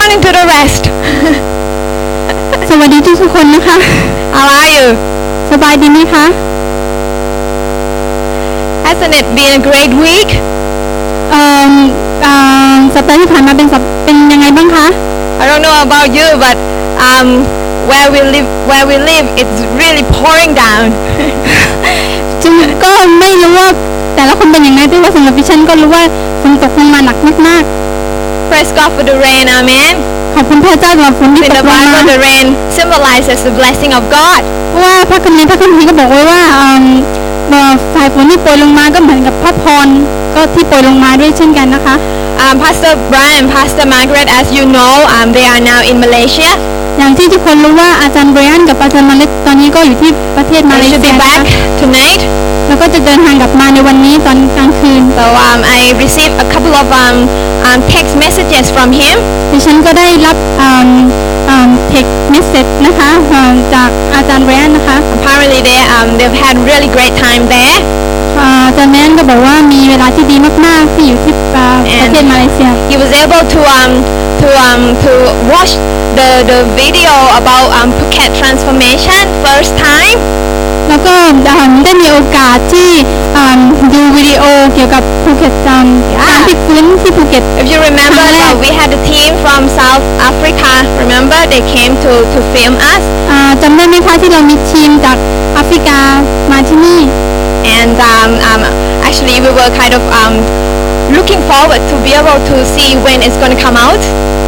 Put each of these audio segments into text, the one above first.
morning to the rest. สวัสดีทุกทุกๆคนนะคะ How are you? สบายดีไหมคะ Hasn't it been a great week? เอ่อเอ่อสัปดาห์ที่ผ่านมาเป็นสัปเป็นยังไงบ้างคะ I don't know about you, but um, where we live, where we live, it's really pouring down. จึงก็ไม่รู้ว่าแต่ละคนเป็นยังไงแต่ว่าสำหรับดิฉันก็รู้ว่าฝนตกลงมาหนักมาก Praise God for the rain, Amen. ๆขอบคุณพระเจ้าสำหรับฝนที่ In ต the กลงมา Bible, the rain symbolizes the blessing of God. เพราะว่าพระคัมภีร์พระคัมภีร์ก็บอกไว้ว่าเอิ่มเอ่อสายฝนที่โปรยลงมาก็เหมือนกับพระพรก็ที่โปรยลงมาด้วยเช่นกันนะคะ Um, Pastor Brian, Pastor Margaret, as you know, um, they are now in Malaysia. อย่างที่ทุกคนรู้ว่าอาจารย์เบรอันกับอาจารย์มาเลตตอนนี้ก็อยู่ที่ประเทศมาเล They เซี should ย be นะคะ back tonight. แล้วก็จะเดินทางกลับมาในวันนี้ตอนกลางคืน So um, I received a couple of um, um, text messages from him. ดิฉันก็ได้รับเทคเมสเซจนะคะอ่าจากอาจารย์เบรอันนะคะ Apparently, they um, they've had really great time there. อ่าอาจารย์แมนก็บอกว่ามีเวลาที่ดีมากๆที่อยู่ที่อ่าประเทศมาเลเซีย He was able to um, to um, to watch the the video about um, Phuket transformation first time. แล้วก็อ่าได้มีโอกาสที่อ่าดูวิดีโอเกี่ยวกับภูเก็ตจำการพลิกฟื้นที่ภูเก็ต If you remember, Correct. uh, we had a team from South Africa. Remember, they came to to film us, อ่าจำได้ไหมคะที่เรามีทีมจากแอฟริกามาที่นี่ and um, um, actually we were kind of um, looking forward to be able to see when it's going to come out.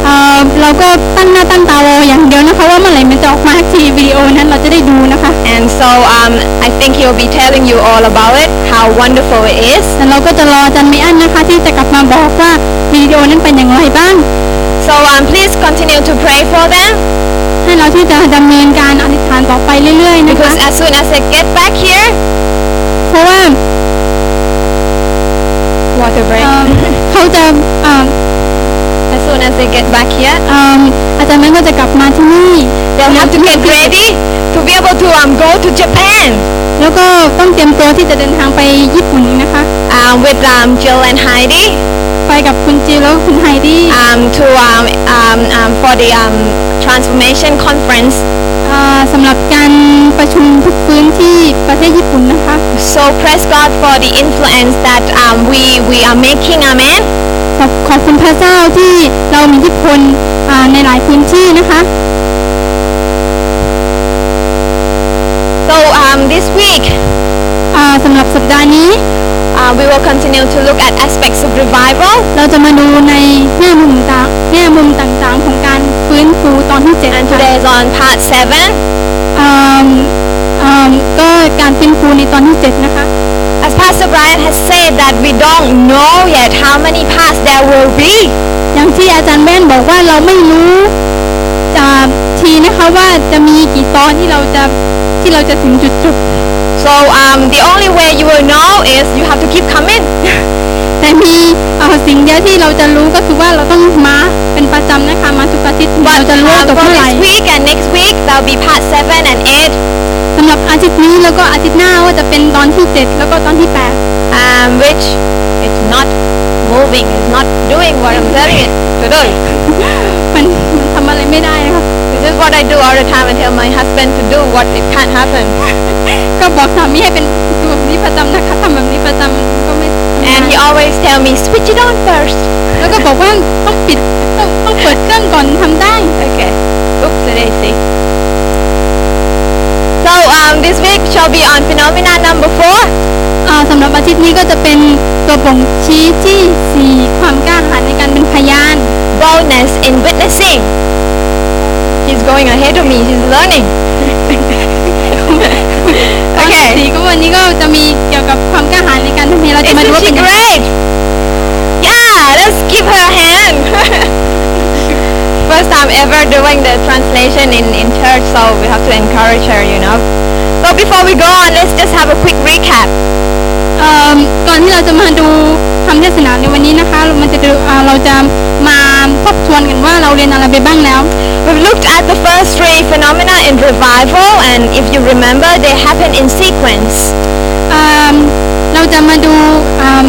อ่าเราก็ตั้งหน้าตั้งตารออย่างเดียวนะคะว่าเมื่อไหร่มันจะออกมาสักทีวิดีโอนั้นเราจะได้ดูนะคะ And so um, I think he'll be telling you all about it, how wonderful it is. แต่เราก็จะรออาจารย์มีอันนะคะ ที่จะกลับมาบอกว่าวิดีโอนั้นเป็นอย่างไรบ้าง So um, please continue to pray for them ให้เราที่จะดำเนินการอธิษฐานต่อไปเรื่อยๆนะคะ because as soon as they get back here, เพราะว่า water break. เอ่อเขาจะเอ่อ as soon as they get back here, เอ่ออาจารย์แม่ก็จะกลับมาที่นี่ they'll have to get ready to be able to um, go to Japan แล้วก็ต้องเตรียมตัวที่จะเดินทางไปญี่ปุ่นนะคะ um, with um, Jill and Heidi ไปกับคุณจิวแล้วก็คุณไฮดี้ um, to um, um, um, for the um, transformation conference. อ่าสำหรับการประชุมพลิกฟื้นที่ประเทศญี่ปุ่นนะคะ So praise God for the influence that um, we we are making. Amen. ขอบขอบคุณพระเจ้าที่เรามีอิทธิพลอ่าในหลายพื้นที่นะคะ So um, this week อ่าสำหรับสัปดาห์นี้ uh, we will continue to look at aspects of revival. เราจะมาดูในแง่มุมต่าง แง่มุมต่างๆของการฟื้นฟูตอนที่เจ็ด And ค่ะ today is on part seven. อ่าอ่าก็การฟื้นฟูในตอนที่เจ็ดนะคะ As Pastor Brian has said that we don't know yet how many parts there will be. อย่างที่อาจารย์แว่นบอกว่าเราไม่รู้จะทีนะคะว่าจะมีกี่ตอนที่เราจะที่เราจะถึงจุดจบ So um, the only way you will know is you have to keep coming. แต่มีเอ่อสิ่งเดียวที่เราจะรู้ก็คือว่าเราต้องมาเป็นประจำนะคะมาทุกอาทิตย์เรา But จะรู้ว่า um, จบ for เมื่อไหร่ this week and next week there'll be part seven and eight. สำหรับอาทิตย์นี้แล้วก็อาทิตย์หน้าว่าจะเป็นตอนที่เจ็ดแล้วก็ตอนที่แปด um, which it's not moving, it's not doing what I'm telling it to do. มันมันทำอะไรไม่ได้นะคะ This is what I do all the time. I tell my husband to do what it can't happen. ก็บอกสามีให้เป็นแบบนี้ประจำนะคะทำแบบนี้ประจำมันก็ไม่ And he always tell me, switch it on first. แล้วก็บอกว่าต้องปิดต้องต้องเปิดเครื่องก่อนทำได้ Okay. Oops, daisy. So um, this week shall be on phenomena number four. อ่าสำหรับอาทิตย์นี้ก็จะเป็นตัวบ่งชี้ที่สี่ความกล้าหาญในการเป็นพยาน Boldness in witnessing. He's going ahead of me. He's learning. ตอนที่สี่ก็วันนี้ก็จะมีเกี่ยวกับความกล้าหาญในการเป็นพยานเราจะมาดู Isn't ว่า she เป็นยังไง great? Yeah, let's give her a hand. First time ever doing the translation in, in church, so we have to encourage her, you know. So before we go on, let's just have a quick recap. เอ่อก่อนที่เราจะมาดูคำเทศนาในวันนี้นะคะเรามันจะดูอ่าเราจะมาทบทวนกันว่าเราเรียนอะไรไปบ้างแล้ว We've looked at the first three phenomena in revival, and if you remember, they happen in sequence. อ่าเราจะมาดูอ่า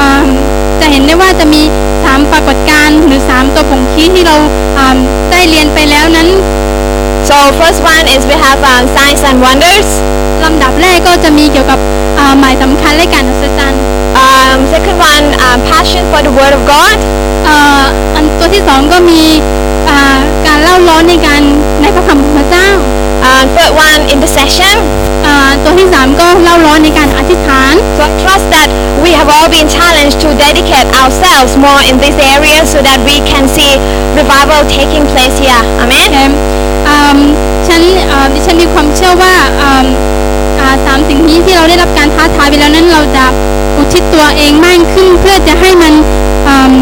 อ่าจะเห็นได้ว่าจะมีสามปรากฏการณ์หรือสามตัวบ่งชี้ที่เราอ่าเรียนไปแล้วนั้น So first one is we have um, signs and wonders. ลำดับแรกก็จะมีเกี่ยวกับอ่า หมายสำคัญและการอัศจรรย์ Um, second one, um, passion for the word of God. เอ่ออันตัวที่สองก็มีอ่าการเล่าร้อนในการในพระคำของพระเจ้า Um, third one, intercession. อ่าตัวที่สามก็เล่าร้อนในการอธิษฐาน So I trust that we have all been challenged to dedicate ourselves more in this area so that we can see revival taking place here. Amen. แถมอ่าฉันอ่าดิฉันมีความเชื่อว่าอ่าอ่าสามสิ่ง นี้ที่เราได้รับการท้าทายไปแล้วนั้นเราจะอุทิศตัวเองมากขึ้นเพื่อจะให้มันอ่า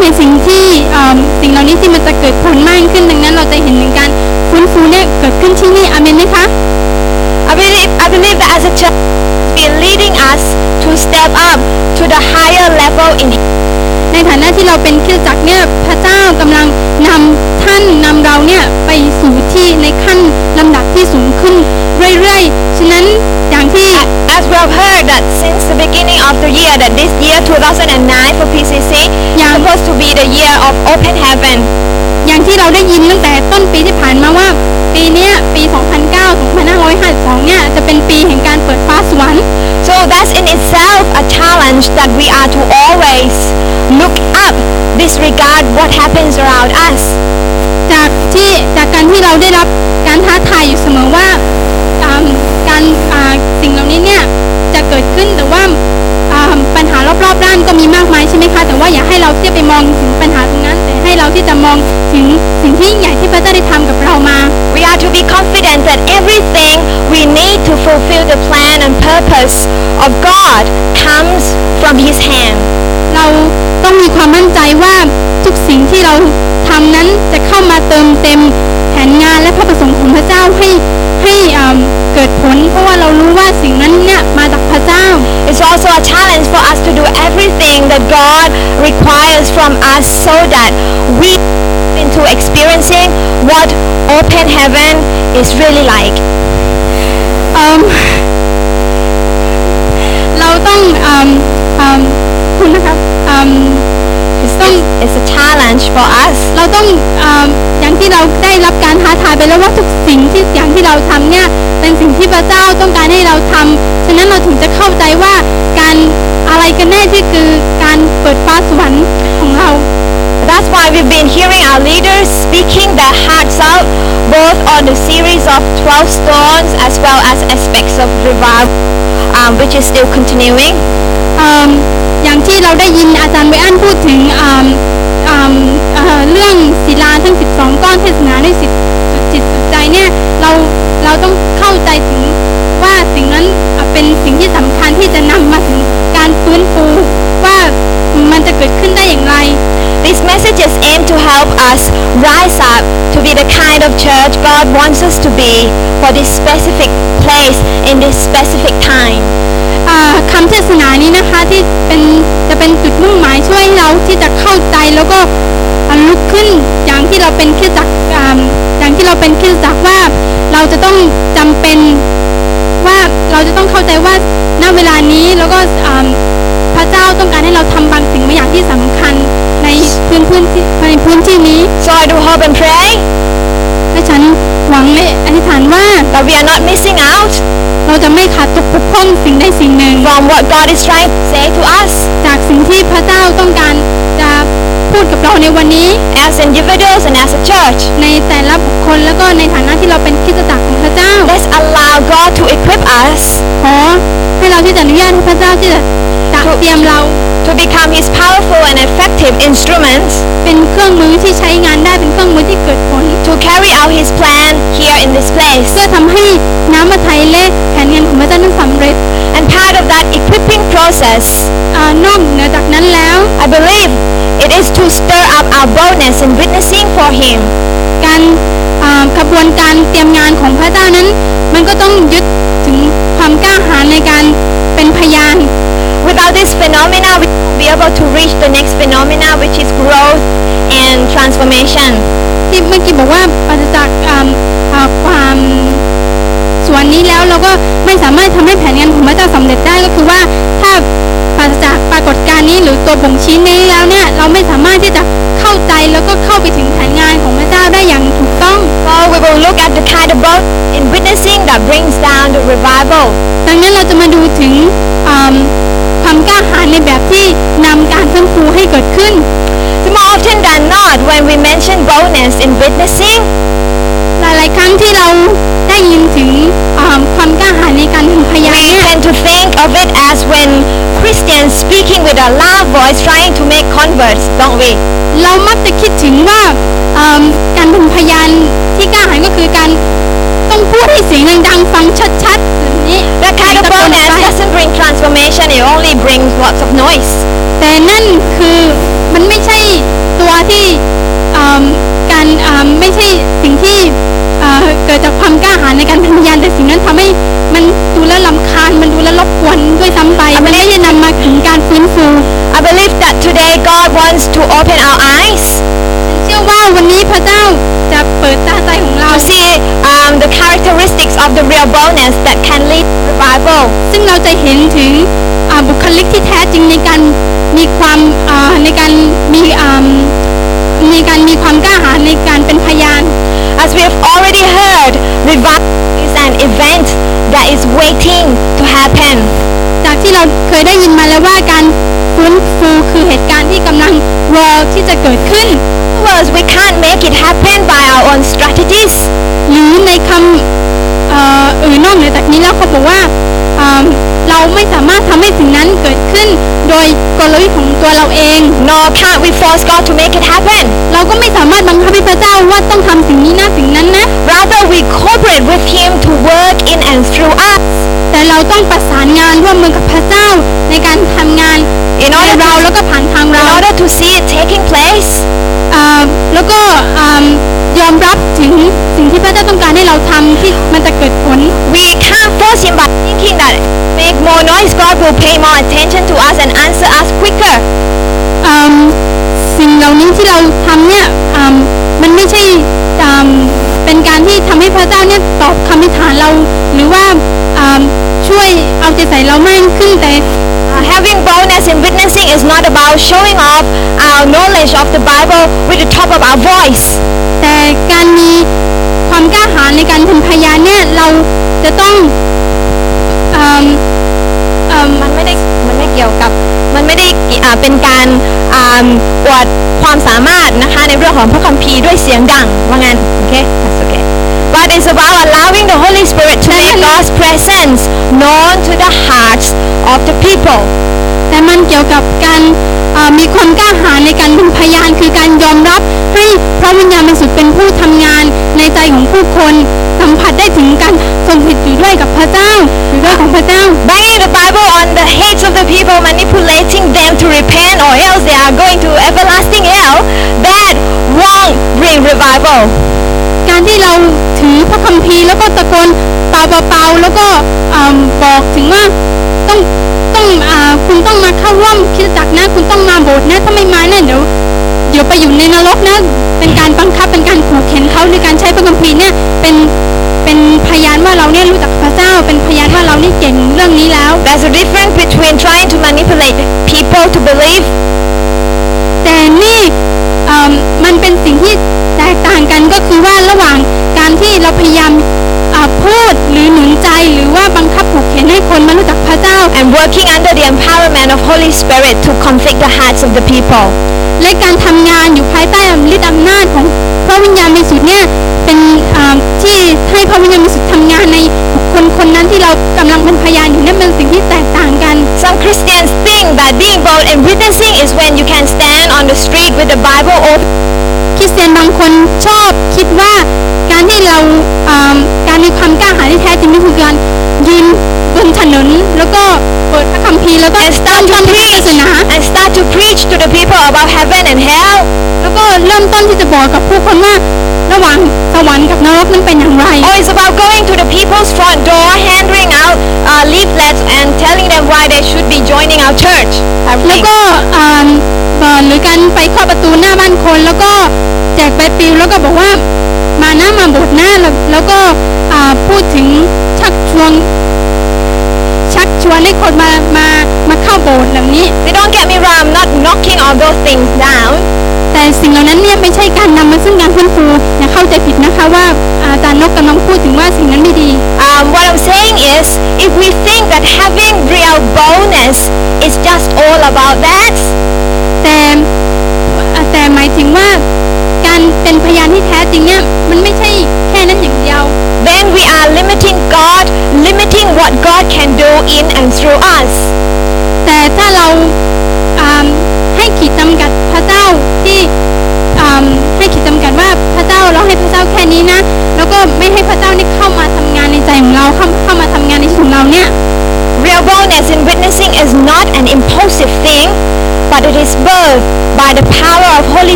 ในสิ่งที่อ่าสิ่งเหล่านี้ที่มันจะเกิดผลมากขึ้นดังนั้น เราจะเห็นถึงการฟื้นฟูเนี่ยเกิดขึ้นที่นี่อาเมนไหมคะ I believe, I believe that as a church, been leading us to step up to the higher level in ในฐานะที่เราเป็นคริสตจักรเนี่ยพระเจ้ากำลังนำท่านนำเราเนี่ยไปสู่ที่ในขั้น have heard that since the beginning of the year, that this year 2009 for PCC is Yeah. supposed to be the year of open heaven. อย่างที่เราได้ยินตั้งแต่ต้นปีที่ผ่านมาว่า ปีเนี้ยปี 2009 2552 เนี่ยจะเป็นปีแห่งการเปิดฟ้าสวรรค์ So that's in itself a challenge that we are to always look up, disregard what happens around us. จากที่จากการที่เราได้รับการท้าทายอยู่เสมอว่าอ่าการอ่าสิ่งเหล่า นี้เนี่ยจะเกิดขึ้นแต่ว่าอ่าปัญหารอบๆด้านก็มีมากมายใช่ไหมคะ แต่ว่าอย่าให้เราเที่ยวไปมองถึงปัญหาตรงนั้น แต่ให้เราที่จะมองถึงสิ่งที่ยิ่งใหญ่ที่พระเจ้าได้ทำกับเรามา We are to be confident that everything we need to fulfill the plan and purpose of God comes from His hand. เราต้องมีความมั่นใจว่าทุกสิ่งที่เราทำนั้นจะเข้ามาเติมเต็มแผ นงานและพระประสงค์ของพระเจ้าให้ให้อ่าเกิดผล เพราะว่าเรารู้ว่าสิ่งนั้นเนี่ยมาจากพระเจ้า It's also a challenge for us to do everything that God requires from us so that we into experiencing what open heaven is really like. เอิ่มเราต้องเอิ่มเอิ่มคุณนะครับเอิ่ม It's, ต้อง it's a challenge for us. เราต้องเอิ่มอย่างที่เราได้รับการท้าทายไปแล้วว่าทุกสิ่งที่อย่างที่เราทำเนี่ยเป็นสิ่งที่พระเจ้าต้องการให้เราทำฉะนั้นเราถึงจะเข้าใจว่าการอะไรกันแน่ที่คือการเปิดฟ้าสวรรค์ของเรา That's why we've been hearing our leaders speaking their hearts out, both on the series of 12 stones as well as aspects of revival, um, which is still continuing. เอิ่มอย่างที่เราได้ยินอาจารย์ไวอันพูดถึงเรื่องศิลาทั้ง 12 ก้อนเทศนาด้วยสิทธิ์สุดจิตสุดใจเนี่ยเราเราต้องเข้าใจถึงว่าสิ่งนั้นเป็นสิ่งที่สำคัญที่จะนำมาถึงการฟื้นฟู ว่ามันจะเกิดขึ้นได้อย่างไร These messages aim to help us rise up to be the kind of church God wants us to be for this specific place in this specific time. อ่าคำเทศนานี้นะคะที่เป็นจะเป็นจุดมุ่งหมายช่วยให้เราที่จะเข้าใจแล้วก็อ่าลุกขึ้นอย่างที่เราเป็นคริสตจักรอ่าอย่างที่เราเป็นคริสตจักรว่าเราจะต้องจำเป็นว่าเราจะต้องเข้าใจว่าณเวลานี้แล้วก็อ่าพระเจ้าต้องการให้เราทำบางสิ่งบางอย่างที่สำคัญในพื้นพื้นที่ในพื้นที่นี้ So I do hope and pray และฉันหวังและอธิษฐานว่า that we are not missing out เราจะไม่ขาดตกบกพร่องสิ่งใดสิ่งหนึ่ง from what God is trying to say to us จากสิ่งที่พระเจ้าต้องการจะพูดกับเราในวันนี้ as individuals and as a church. ในแต่ละบุคคลแล้วก็ในฐานะที่เราเป็นคริสตจักรของพระเจ้า Let's allow God to equip us ขอให้เราที่จะอนุญาตให้พระเจ้าที่จะ รื่องมือที่ใช้งานได้เป็นเครื่องมือที่เกิดผล to carry out His plan here in this place. เพื่อทำให้น้ำมาไทยและแผนงานของพระเจ้านั้นสำเร็จ And part of that equipping process, อานอกเหนือจากนั้นแล้ว I believe, it is to stir up our boldness in witnessing for Him. การอ่ากระบวนการเตรียมงานของพระเจ้านั้น มันก็ต้องยึดถึงความกล้าหาญในการเป็นพยาน about this phenomena, we will be able to reach the next phenomena, which is growth and transformation. ที่เมื่อกี้บอกว่าปราศจากความส่วนนี้แล้วเราก็ไม่สามารถทำให้แผนงานของพระเจ้าสำเร็จได้ก็คือว่าถ้าปราศจากปรากฏการณ์นี้หรือตัวบ่งชี้นี้แล้วเนี่ยเราไม่สามารถที่จะเข้าใจแล้วก็เข้าไปถึงแผนงานของพระเจ้าได้อย่างถูกต้อง So we will look at the kind of growth in witnessing that brings down the revival ดังนั้นเราจะมาดูถึง ความกล้าหาญในแบบที่นำการฟื้นฟูให้เกิดขึ้น More often than not, when we mention boldness in witnessing, หลายๆครั้งที่เราได้ยินถึงอ่าความกล้าหาญในการเป็นพยาน we เนี่ย tend to think of it as when Christians speaking with a loud voice trying to make converts, don't we? เรามักจะคิดถึงว่าอ่าการเป็นพยานที่กล้าหาญก็คือการ ต้องพูดให้เสียงดังๆฟังชัดๆแบบนี้ That kind of ตะโกน boldness ไป doesn't bring transformation, it only brings lots of noise. แต่นั่นคือมันไม่ใช่ตัวที่อ่าการอ่าไม่ใช่สิ่งที่อ่าเกิดจากความกล้าหาญในการเป็นพยานแต่สิ่งนั้นทำให้มันดูแลวลำคาญมันดูแลวรบกวนด้วยซ้ำไปมันไม่ได้นำมาถึงการฟื้นฟู I believe that today God wants to open our eyes เชื่อว่าวันนี้พระเจ้าจะเปิดตาใจของเรา to see um, the characteristics of the real boldness that can lead to revival. ซึ่งเรา จะเห็นถึงอ่าบุคลิกที่แท้จริงในการมีความอ่าในการมีอ่าในการมีความกล้าหาญในการเป็นพยาน As we have already heard, revival is an event that is waiting to happen. จากที่เราเคยได้ยินมาแล้วว่าการฟื้นฟูคือเหตุการณ์ที่กำลังรอที่จะเกิดขึ้น In other words, we can't make it happen by our own strategies. หรือในคำ เอ่ออื่นนอกเหนือจากนี้แล้วเขาบอกว่าอ่าเราไม่สามารถทำให้สิ่งนั้นเกิดขึ้น โดยกลยุทธ์ของตัวเราเอง Nor can't we force God to make it happen. เราก็ไม่สามารถบังคับให้พระเจ้าว่าต้องทำสิ่งนี้นะสิ่งนั้นนะ Rather, we cooperate with Him to work in and through us. แต่เราต้องประสานงานร่วมมือกับพระเจ้าในการทำงาน In ใน order เรา to, แล้วก็ผ่านทาง in เรา order to see it taking place, อ่าแล้วก็อ่ายอมรับถึงสิ่งที่พระเจ้าต้องการให้เราทำที่มันจะเกิดผล we can't force Him by thinking that make more noise, God will pay more attention to us and answer us quicker. อืมสิ่งเหล่านี้ที่เราทำเนี่ยอืมมันไม่ใช่อืม เป็นการที่ทำให้พระเจ้าเนี่ยตอบคำอธิษฐานเรา หรือว่าอืมช่วยเอาใจใส่เรามากขึ้นแต่ Uh, having boldness in witnessing is not about showing off our knowledge of the Bible with the top of our voice. แต่การมีความกล้าหาญในการเป็นพยานเนี่ยเราจะต้องอื มันไม่ได้มันไม่เกี่ยวกับมันไม่ได้อ่าเป็นการอ่าวดความสามารถนะคะในเรื่องของพระคัมภีร์ด้วยเสียงดังว่างั้นโอเค that's okay but it's about allowing the Holy Spirit to make God's presence known to the hearts of the people แต่มันเกี่ยวกับการอ่อมีความกล้าหาญในการเป็นพยานคือการยอมรับให้พระวิญญาณบริสุทธิ์เป็นผู้ทำงานในใจของผู้คนสัมผัสได้ถึงการทรงสถิตอยู่ด้วยกับพระเจ้า ของพระเจ้า banging the Bible on the heads of the people manipulating them to repent or else they are going to everlasting hell that won't bring revival การที่เราถือพระคัมภีร์แล้วก็ตะโกนเปล่าๆแล้วก็อ่าบอกถึงว่าต้องต้องอ่าคุณต้องมาเข้าร่วมคริสตจักนะคุณต้องมาโบสถ์นะถ้าไม่มาเนี่ยเดี๋ยวเดี๋ยวไปอยู่ในนรกนะเป็นการบังคับเป็นการขู่เข็นเขาในการใช้พระคัมภีร์เนี่ยเป็น เป็นพยานว่าเราเนี่ยรู้จักพระเจ้า เป็นพยานว่าเรานี่เก่งเรื่องนี้แล้ว there's a difference between trying to manipulate people to believe แต่นี่เอิ่มมันเป็นสิ่งที่แตกต่างกันก็คือว่าระหว่างการที่เราพยายามอ่า พูดหรือหนุนใจหรือว่าบังคับผูกเข็นให้คนมารู้จักพระเจ้า and working under the empowerment of Holy Spirit to convict the hearts of the people. และการทำงานอยู่ภายใต้ฤทธิ์อำนาจของพระวิญญาณบริสุทธิ์เนี่ยเป็นอ่าที่ให้พระวิญญาณบริสุทธิ์ทำงานในบุคคลคนนั้นที่เรากำลังเป็นพยานอยู่นั่นเป็นสิ่งที่แตกต่างกัน Some Christians think that being bold and witnessing is when you can stand on the street with the Bible open คริสเตียนบางคนชอบคิดว่าการที่เราอ่าการมีความกล้าหาญที่แท้จริงนี่คือการยืนบนถนนแล้วก็เปิดพระคัมภีร์แล้วก็ and ตั้ start ง to ต้นทาง preach ศาสนา and start to preach to the people about heaven and hell. แล้วก็เริ่มต้นที่จะบอกกับผู้คนว่าระหว่างสวรรค์กับนรกนั้นเป็นอย่างไร Or it's about going to the people's front door, handing out uh, leaflets and telling them why they should be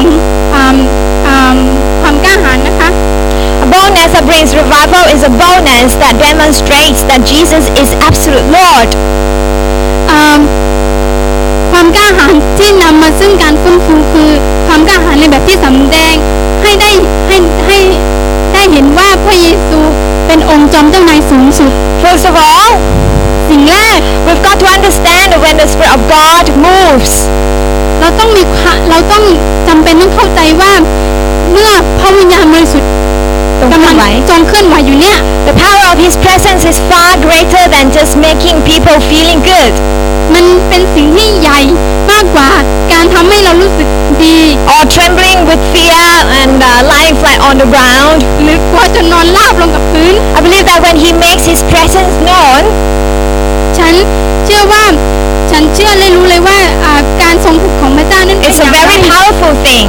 ของอ่าอ่าความกล้าหาญนะคะ A boldness that brings revival is a boldness that demonstrates that Jesus is absolute Lord. อ่าความกล้าหาญที่นำมาซึ่งการฟื้นฟูคือความกล้าหาญในแบบที่สำแดงให้ได้ให้ให้ได้เห็นว่าพระเยซูเป็นองค์จอมเจ้านายสูงสุด First of all, สิ่งแรก we've got to understand that when the Spirit of God moves, เราต้องมีควาเราต้องจำเป็นต้องเข้าใจว่าเมื่อพระวิญญาณบริสุทธิ์ตรงกำเคลื่ลัอนงไหวทรงเคลื่อนไหวอยู่เนี่ย the power of His presence is far greater than just making people feeling good มันเป็นสิ่งที่ใหญ่มากกว่าการทำให้เรารู้สึกดี or trembling with fear and uh, lying flat on the ground. หรือกลัวจนนอนราบลงกับพื้น I believe that when He makes His presence known, ฉันเชื่อว่าฉันเชื่อเลยรู้เลยว่าอ่าการทรงถึกของพระเจ้านั้นเป็น it's อ a ย่างไร very powerful thing.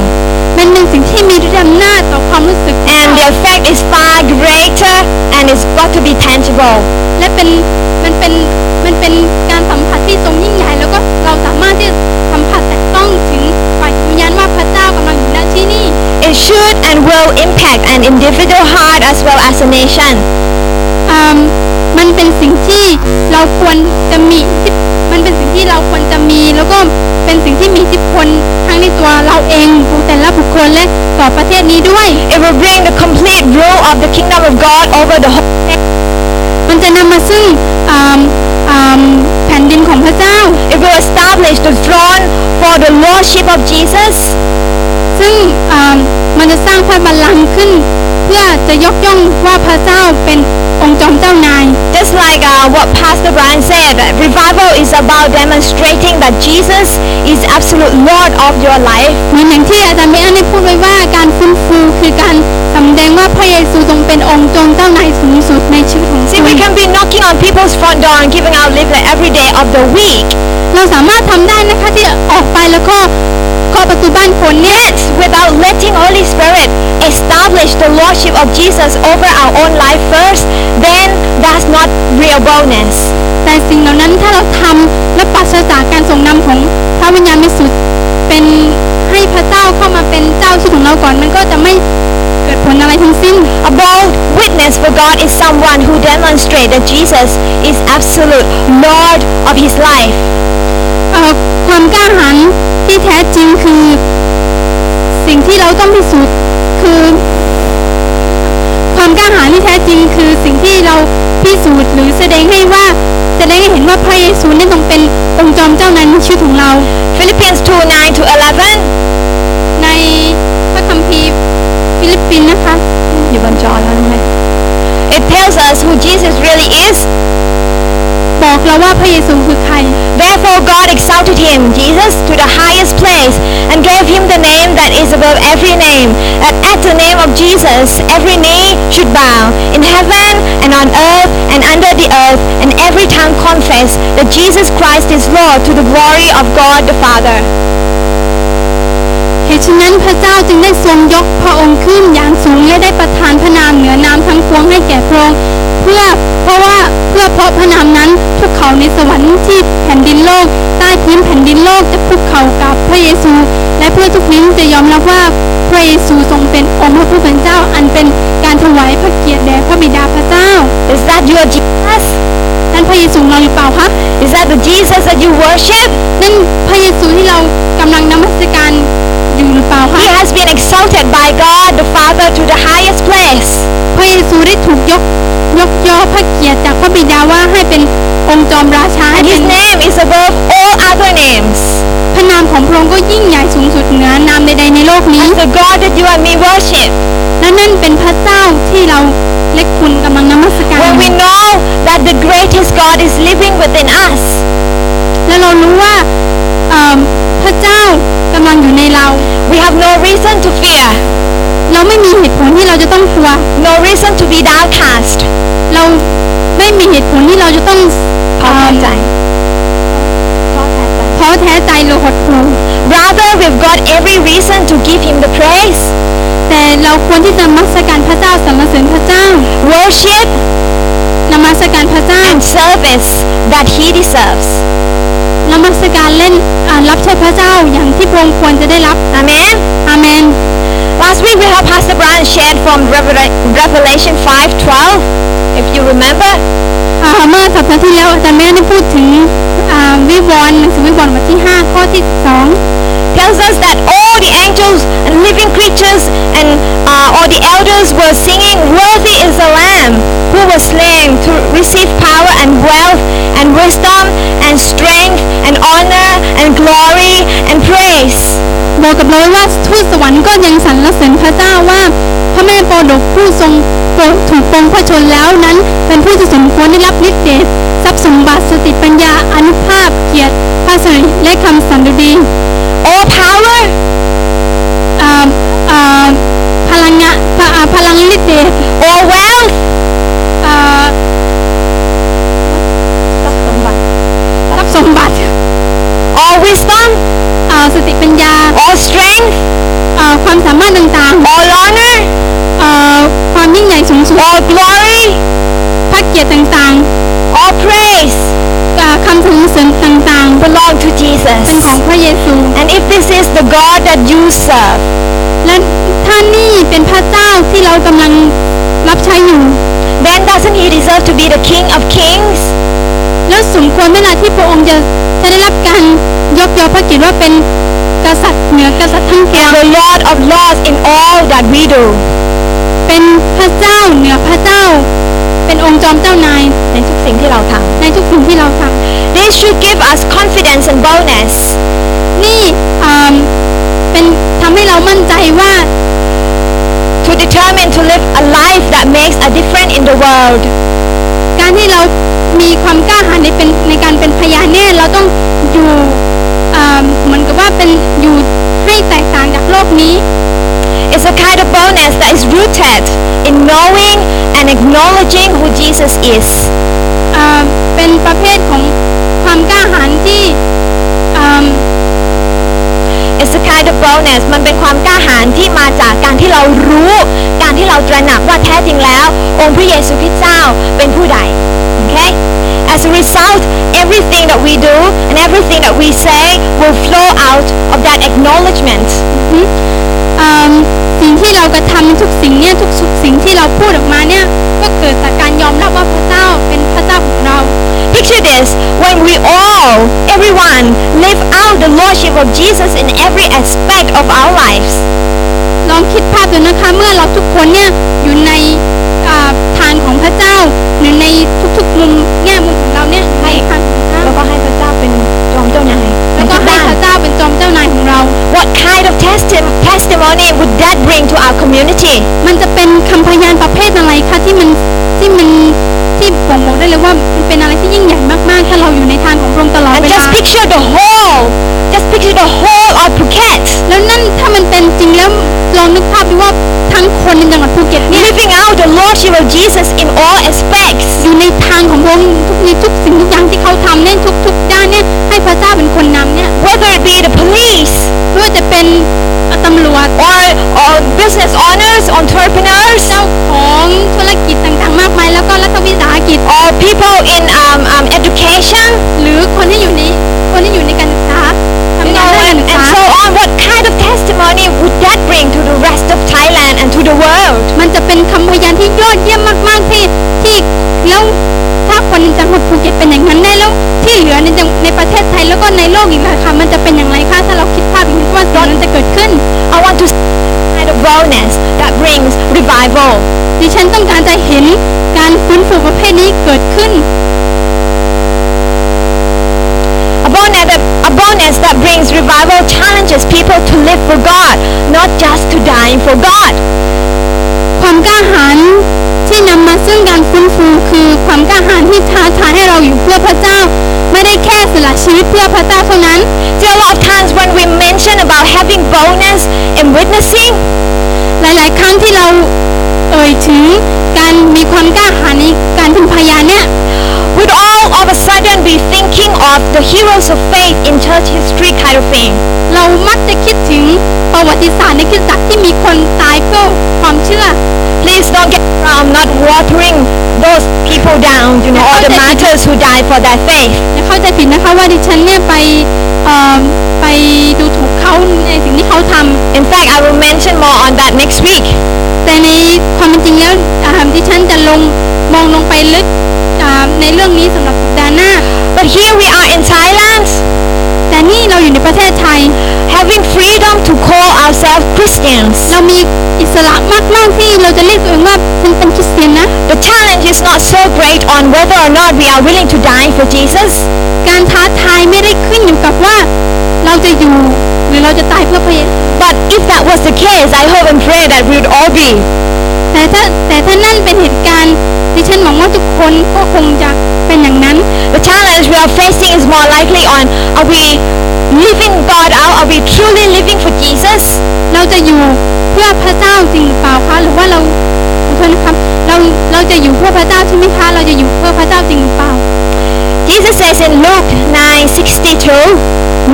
มันเป็นสิ่งที่มีฤทธิ์อำนาจต่อความรู้สึก And the effect is far greater and it's got to be tangible. และเป็นมันเป็นมันเป็นการสัมผัสที่ทรงยิ่งใหญ่แล้วก็เราสามารถที่จะสัมผัสแต่ต้องถึงฝ่ายวิญญาณว่าพระเจ้ากำลังอยู่ณที่นี่ It should and will impact an individual heart as well as a nation. อ่ามันเป็นสิ่งที่เราควรจะมีที่มันเป็นสิ่งที่เราควรจะมี แล้วก็เป็นสิ่งที่มีอิทธิพลทั้งในตัวเราเองแต่ละบุคคลและต่อประเทศนี้ด้วย It will bring the complete rule of the kingdom of God over the whole มันจะนำมาซึ่งอ่าอ่าแผ่นดินของพระเจ้า It will establish the throne for the lordship of Jesus. ซึ่งอ่ามันจะสร้างพระบัลลังก์ขึ้นเพื่อจะยกย่องว่าพระเจ้าเป็นองค์จอมเจ้านาย Just like uh, what Pastor Brian said, that revival is about demonstrating that Jesus is absolute Lord of your life. เหมือนอย่างที่อาจารย์เบอันได้พูดไว้ว่าการฟื้นฟูคือการ สำแดงว่าพระเยซูทรงเป็นองค์จอมเจ้านายสูงสุดในชีวิตของ See, คุ we ณ can be knocking on people's front door and giving out leaflet every day of the week. เราสามารถทำได้นะคะที่ออกไปแล้วก็เคาะประตูบ้านคนเนี่ย Yet, without letting Holy Spirit establish the lordship of Jesus over our own life first, then that's not real boldness. แต่สิ่งเหล่านั้นถ้าเราทำและปราศจากการทรงนำของพระวิญญาณบริสุทธิ์เป็น ให้พระเจ้าเข้ามาเป็นเจ้าชีวิตของเราก่อนมันก็จะไม่เกิดผลอะไรทั้งสิ้น A bold witness for God is someone who demonstrates that Jesus is absolute Lord of his life. เอ่อความกล้าหาญที่แท้จริงคือ สิ่งที่เราต้องพิสูจน์คือ ความกล้าหาญที่แท้จริงคือสิ่งที่เราพิสูจน์หรือแสดงให้ว่าแสดงให้เห็นว่าพระเยซูนี่ทรงเป็นองค์จอมเจ้านายในชีวิตของเรา Philippians 2 9 to 11. ในพระคัมภีร์ฟิลิปปินส์นะคะอยู่บนจอแล้วนะ It tells us who Jesus really is. บอกเราว่าพระเยซูคือใคร Therefore God exalted him, Jesus, to the highest place and gave him the name that is above every name. That at the name of Jesus every knee should bow in heaven and on earth and under the earth and every tongue confess that Jesus Christ is Lord to the glory of God the Father. เหตุฉะนั้นพระเจ้าจึงได้ทรงยกพระองค์ขึ้นอย่างสูงและได้ประทานพระนามเหนือน้ำทั้งปวงให้แก่พระองค์เพื่อพระราะพระนามนั้นทุกเขาในสวรรค์ที่แผ่นดินโลก ใต้พื้นแผ่นดินโลกจะคุกเข่ากับพระเยซู และเพื่อทุกนิ้วจะยอมรับว่าพระเยซูทรงเป็นองค์พระผู้เป็นเจ้าอันเป็นการถวายพระเกียรติแด่พระบิดาพระเจ้า Is that your Jesus? นั่นพระเยซูของเราหรือเปล่าคะ Is that the Jesus that you worship? นั่นพระเยซูที่เรากำลังน He has been exalted by God the Father to the highest place. พระเยซูได้ถูกยกยกย่อพระเกียรติจากพระบิดาว่าให้เป็นองค์จอมราชาให้ And เป็ his น name is above all other names. พระนามของพระองค์ก็ยิ่งใหญ่สูงสุดเหนือนามใดๆในโลกนี้ And the God that you and me worship. และนั่นเป็นพระเจ้าที่เราเล็กคุณกำลังนมัสการ When we know that the greatest God is living within us. และเรารู้ว่าเอิ่มพระเจ้ากำลังอยู่ในเรา We have no reason to fear. เราไม่มีเหตุผลที่เราจะต้องกลัว No reason to be downcast. เราไม่มีเหตุผลที่เราจะต้องพอแท้ใจท้อแท้ใจหรือหดหู่ Rather, we've got every reason to give him the praise, แต่เราควรที่จะนมัสการพระเจ้าสรรเสริญพระเจ้า worship, นมัสการพระเจ้า and service that he deserves. นมัสการเล่นอ่ารับใช้พระเจ้าอย่างที่พระองค์ควรจะได้รับ Amen. อาเมน Last week we heard Pastor Brian shared from Revela- Revelation 5:12, if you remember. อ่าเมื่อสัปดาห์ที่แล้วอาจารย์แม่ได้พูดถึงอ่าวิวรณ์หนังสือวิวรณ์บทที่5ข้อที่ tells us that all the angels and living creatures and uh, all the elders were singing, Worthy is the Lamb who was slain to receive power and wealth and wisdom and strength and honor and glory and praise. 2 บอกกับเราไว้ว่าทูตสวรรค์ก็ยังสรรเสริญพระเจ้าว่า พระแม่โปรดกผู้ทรงโปรดถูกปรงพระชนแล้วนั้น เป็นผู้ที่สมควรได้รับฤทธิ์เดชทรัพย์สมบัติสติปัญญาอนุภาพเกียรติพระสิริและคำสันดุดี all deserve to be the King of Kings? แล้วสมควรเวลาที่พระองค์จะจะได้รับการยกย่อพระเกียรติว่าเป็นกษัตริย์เหนือกษัตริย์ทั้งปว and ง the Lord of Lords in all that we do. เป็นพระเจ้าเหนือพระเจ้า เป็นองค์จอมเจ้านายในทุกสิ่งที่เราทในทุกสิ่งที่เราทำ This should give us confidence and boldness ำนี่อ่าเป็นทำให้เรามั่นใจว่า to determine to live a life that makes a difference in the world. การที่เรามีความกล้าหาญในเป็นในการเป็นพยานเนี่ยเราต้องอยู่อ่าเหมือนกับว่าเป็นอยู่ให้แตกต่างจากโลกนี้ It's a kind of boldness that is rooted in knowing and acknowledging who Jesus is. อ่าเป็นประเภทของความกล้าหาญที่อ่า It's a kind of boldness มันเป็นความกล้าหาญที่มาจากการที่เรารู้ การที่เราตระหนัก องค์พระเยซูคริสต์เจ้าเป็นผู้ใด Okay? As a result, everything that we do and everything that we say will flow out of that acknowledgement. อ่าสิ่งที่เรากระทำทุกสิ่งเนี่ยทุกสิ่งที่เราพูดออกมาเนี่ยก็เกิดจากการยอมรับว่าพระเจ้าเป็นพระเจ้าของเรา Picture this when we all, everyone, live out the Lordship of Jesus in every aspect of our lives. ลองคิดภาพดูนะคะเมื่อเราทุกคนเนี่ยอยู่ใน อ่าทางของพระเจ้าหรือในทุกๆมุมแง่มุมของเราเนี่ยในทางของพระแล้วเจ้าก็ให้พระเจ้าเป็นจอมเจ้านายแล้วก็ให้พระเจ้าเป็นจอมเจ้านายของเรา What kind of testi- testimony would that bring to our community? มันจะเป็นคำพยานประเภทอะไรคะที่มันที่มันที่บ่งบอกได้เลยว่ามันเป็นอะไรที่ยิ่งใหญ่มากๆ ถ้าเราอยู่ในทางของพระองค์ตลอด And เวลา just picture the whole, just picture the whole of Phuket ลองนึกภาพดูว่าทั้งคนในจังหวัดภูเก็ตนี่ living out the lordship of Jesus in all aspects อยู่ในทางของพระองค์ทุกในทุกสิ่งทุกอย่างที่เขาทำเนี่ยทุกทุกด้านเนี่ยให้พระเจ้าเป็นคนนำเนี่ย whether it be the police ด้วยจะเป็นตำรวจ or or business owners entrepreneurs เจ้าของธุรกิจต่างๆมากมายแล้วก็รัฐวิสาหกิจ or people in um, um education หรือคนที่อยู่ในคนที่อยู่ใน would that bring to the rest of Thailand and to the world? มันจะเป็นคำพยานที่ยอดเยี่ยมมากๆที่ที่แล้วถ้าคนในจังหวัดภูเก็ตเป็นอย่างนั้นได้แล้วที่เหลือในจังในประเทศไทยแล้วก็ในโลกอีกนะคะมันจะเป็นอย่างไรคะถ้าเราคิดภาพอย่างนี้ว่าสิ่งนั้นจะเกิดขึ้น I want to see the kind of boldness that brings revival. ดิฉันต้องการจะเห็นการฟื้นฟูประเภทนี้เกิดขึ้น for God. ความกล้าหาญที่นำมาซึ่งการฟื้นฟูคือความกล้าหาญที่ท้าทายให้เราอยู่เพื่อพระเจ้า ไม่ได้แค่สละชีวิตเพื่อพระเจ้าเท่านั้น There are a lot of times when we mention about having boldness in witnessing, หลายๆ ครั้งที่เราเอ่ยถึงการมีความกล้าหาญในการเป็นพยานเนี่ย we'd all of a sudden be thinking of the heroes of faith in church history kind of thing. เรามักจะคิดถึงประวัติศาสตร์ในคริสตจักรที่มีคนตายเพื่อความเชื่อ Please don't get me wrong, I'm not watering those people down, you know, all the martyrs who died for their faith. อย่าเข้าใจผิดนะคะว่าดิฉันเนี่ยไปเอ่อไปดูถูกเขาในสิ่งที่เขาทำ In fact, I will mention more on that next week. แต่ในความเป็นจริงแล้วอ่าดิฉันจะลงมองลงไปลึกอ่าในเรื่องนี้สำหรับสัปดาห์หน้า But here we are in Thailand, แต่นี่เราอยู่ในประเทศไทย having freedom to call ourselves Christians. เรามีอิสระมาก ๆ ที่เราจะเรียกตัวเองว่าฉันเป็นคริสเตียนนะ The challenge is not so great on whether or not we are willing to die for Jesus. การท้าทายไม่ได้ขึ้นอยู่กับว่าเราจะอยู่หรือเราจะตายเพื่อพระเยซู But if that was the case, I hope and pray that we would all be. แต่ถ้าแต่ถ้านั่นเป็นเหตุการณ์ดิฉันหวังว่าทุกคนก็คงจะเป็นอย่างนั้น The challenge we are facing is more likely on are we living God out? Are we truly living for Jesus? เราจะอยู่เพื่อพระเจ้าจริงหรือเปล่าคะหรือว่าเราขอโทษนะครับเราเราจะอยู่เพื่อพระเจ้าใช่ไหมคะเราจะอยู่เพื่อพระเจ้าจริงหรือเปล่า Jesus says in Luke 9:62,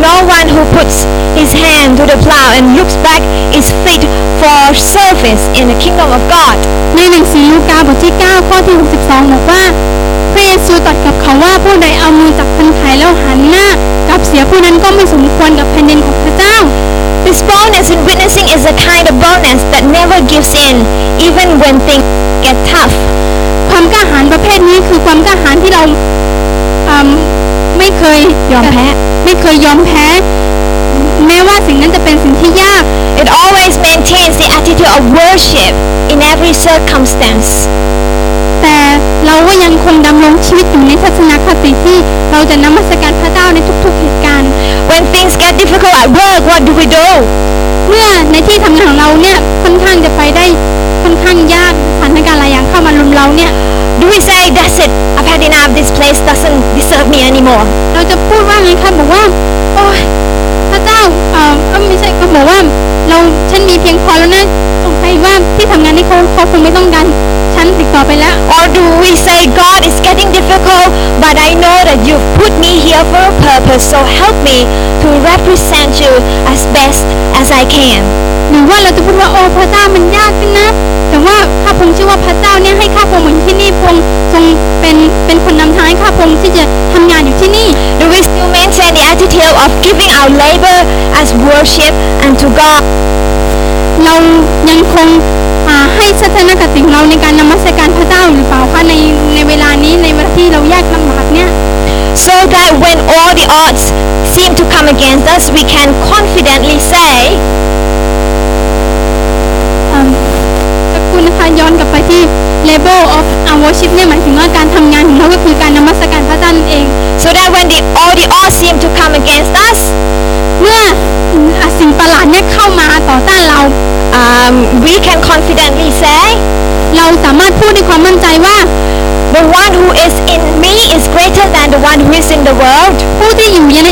no one who puts his hand to the plow and looks back is fit for service in the kingdom of God. ในหนังสือลูกาบทที่ 9 ข้อที่ 62 บอกว่า พระเยซูตรัสกับเขาว่าผู้ใดเอามือจับคันไถแล้วหันหน้ากลับเสียผู้นั้นก็ไม่สมควรกับแผ่นดินของพระเจ้า This boldness in witnessing is a kind of boldness that never gives in, even when things get tough. ความกล้าหาญประเภทนี้คือความกล้าหาญที่เราอืมไม่เคยยอมแพ้ ไม่เคยยอมแพ้ แม้ว่าสิ่งนั้นจะเป็นสิ่งที่ยาก It always maintains the attitude of worship in every circumstance. แต่เราก็ยังคงดำรงชีวิตอยู่ในทัศนคติที่เราจะนมัสการพระเจ้าในทุกๆเหตุการณ์ When things get difficult at work, what do we do? เมื่อในที่ทำงานของเราเนี่ยค่อนข้างจะไปได้ค่อนข้างยากสถานการณ์หลายอย่างเข้ามารุมเราเนี่ย Do we say, that's it, I've had enough, this place doesn't deserve me anymore? เราจะพูดว่าไงคะบอกว่าโอ้ย พระเจ้าเอ่อก็ไม่ใช่ก็บอกว่า เราฉันมีเพียงพอแล้วนะสงสัยว่าที่ทำงานนี้เขาเขาคงไม่ต้องการ ฉันติดต่อไปแล้ว Or do we say, God, it's getting difficult, but I know that you've put me here for a purpose, so help me to represent you as best as I can? หรือว่าเราจะพูดว่าโอ้พระเจ้ามันยากจังนะ แต่ว่าข้าพงเชื่อว่าพระเจ้าเนี่ยให้ข้าพงเหมือนที่นี่พงทรงเป็นเป็นคนนำทางให้ข้าพงที่จะทำงานอยู่ที่นี่ Do we still maintain the attitude of giving our labor as worship unto God? เรายังคงอ่าให้ทัศนคติของเราในการนมัสการพระเจ้าหรือเปล่าคะในในเวลานี้ในเวลาที่เรายากลำบากเนี่ย So that when all the odds seem to come against us, we can confidently say, อืมสักครู่นะคะย้อนกลับไปที่ label of our worship เนี่ยหมายถึงว่าการทำงานของเราก็คือการนมัสการพระเจ้านั่นเอง so that when the, all the odds seem to come against us, เมื่อ อะสิ่งประหลาดเนี่ยเข้ามาต่อต้านเรา um, we can confidently say, เราสามารถพูดด้วยความมั่นใจว่า the one who is in me is greater than the one who is in the world. ผู้ที่อยู่ใน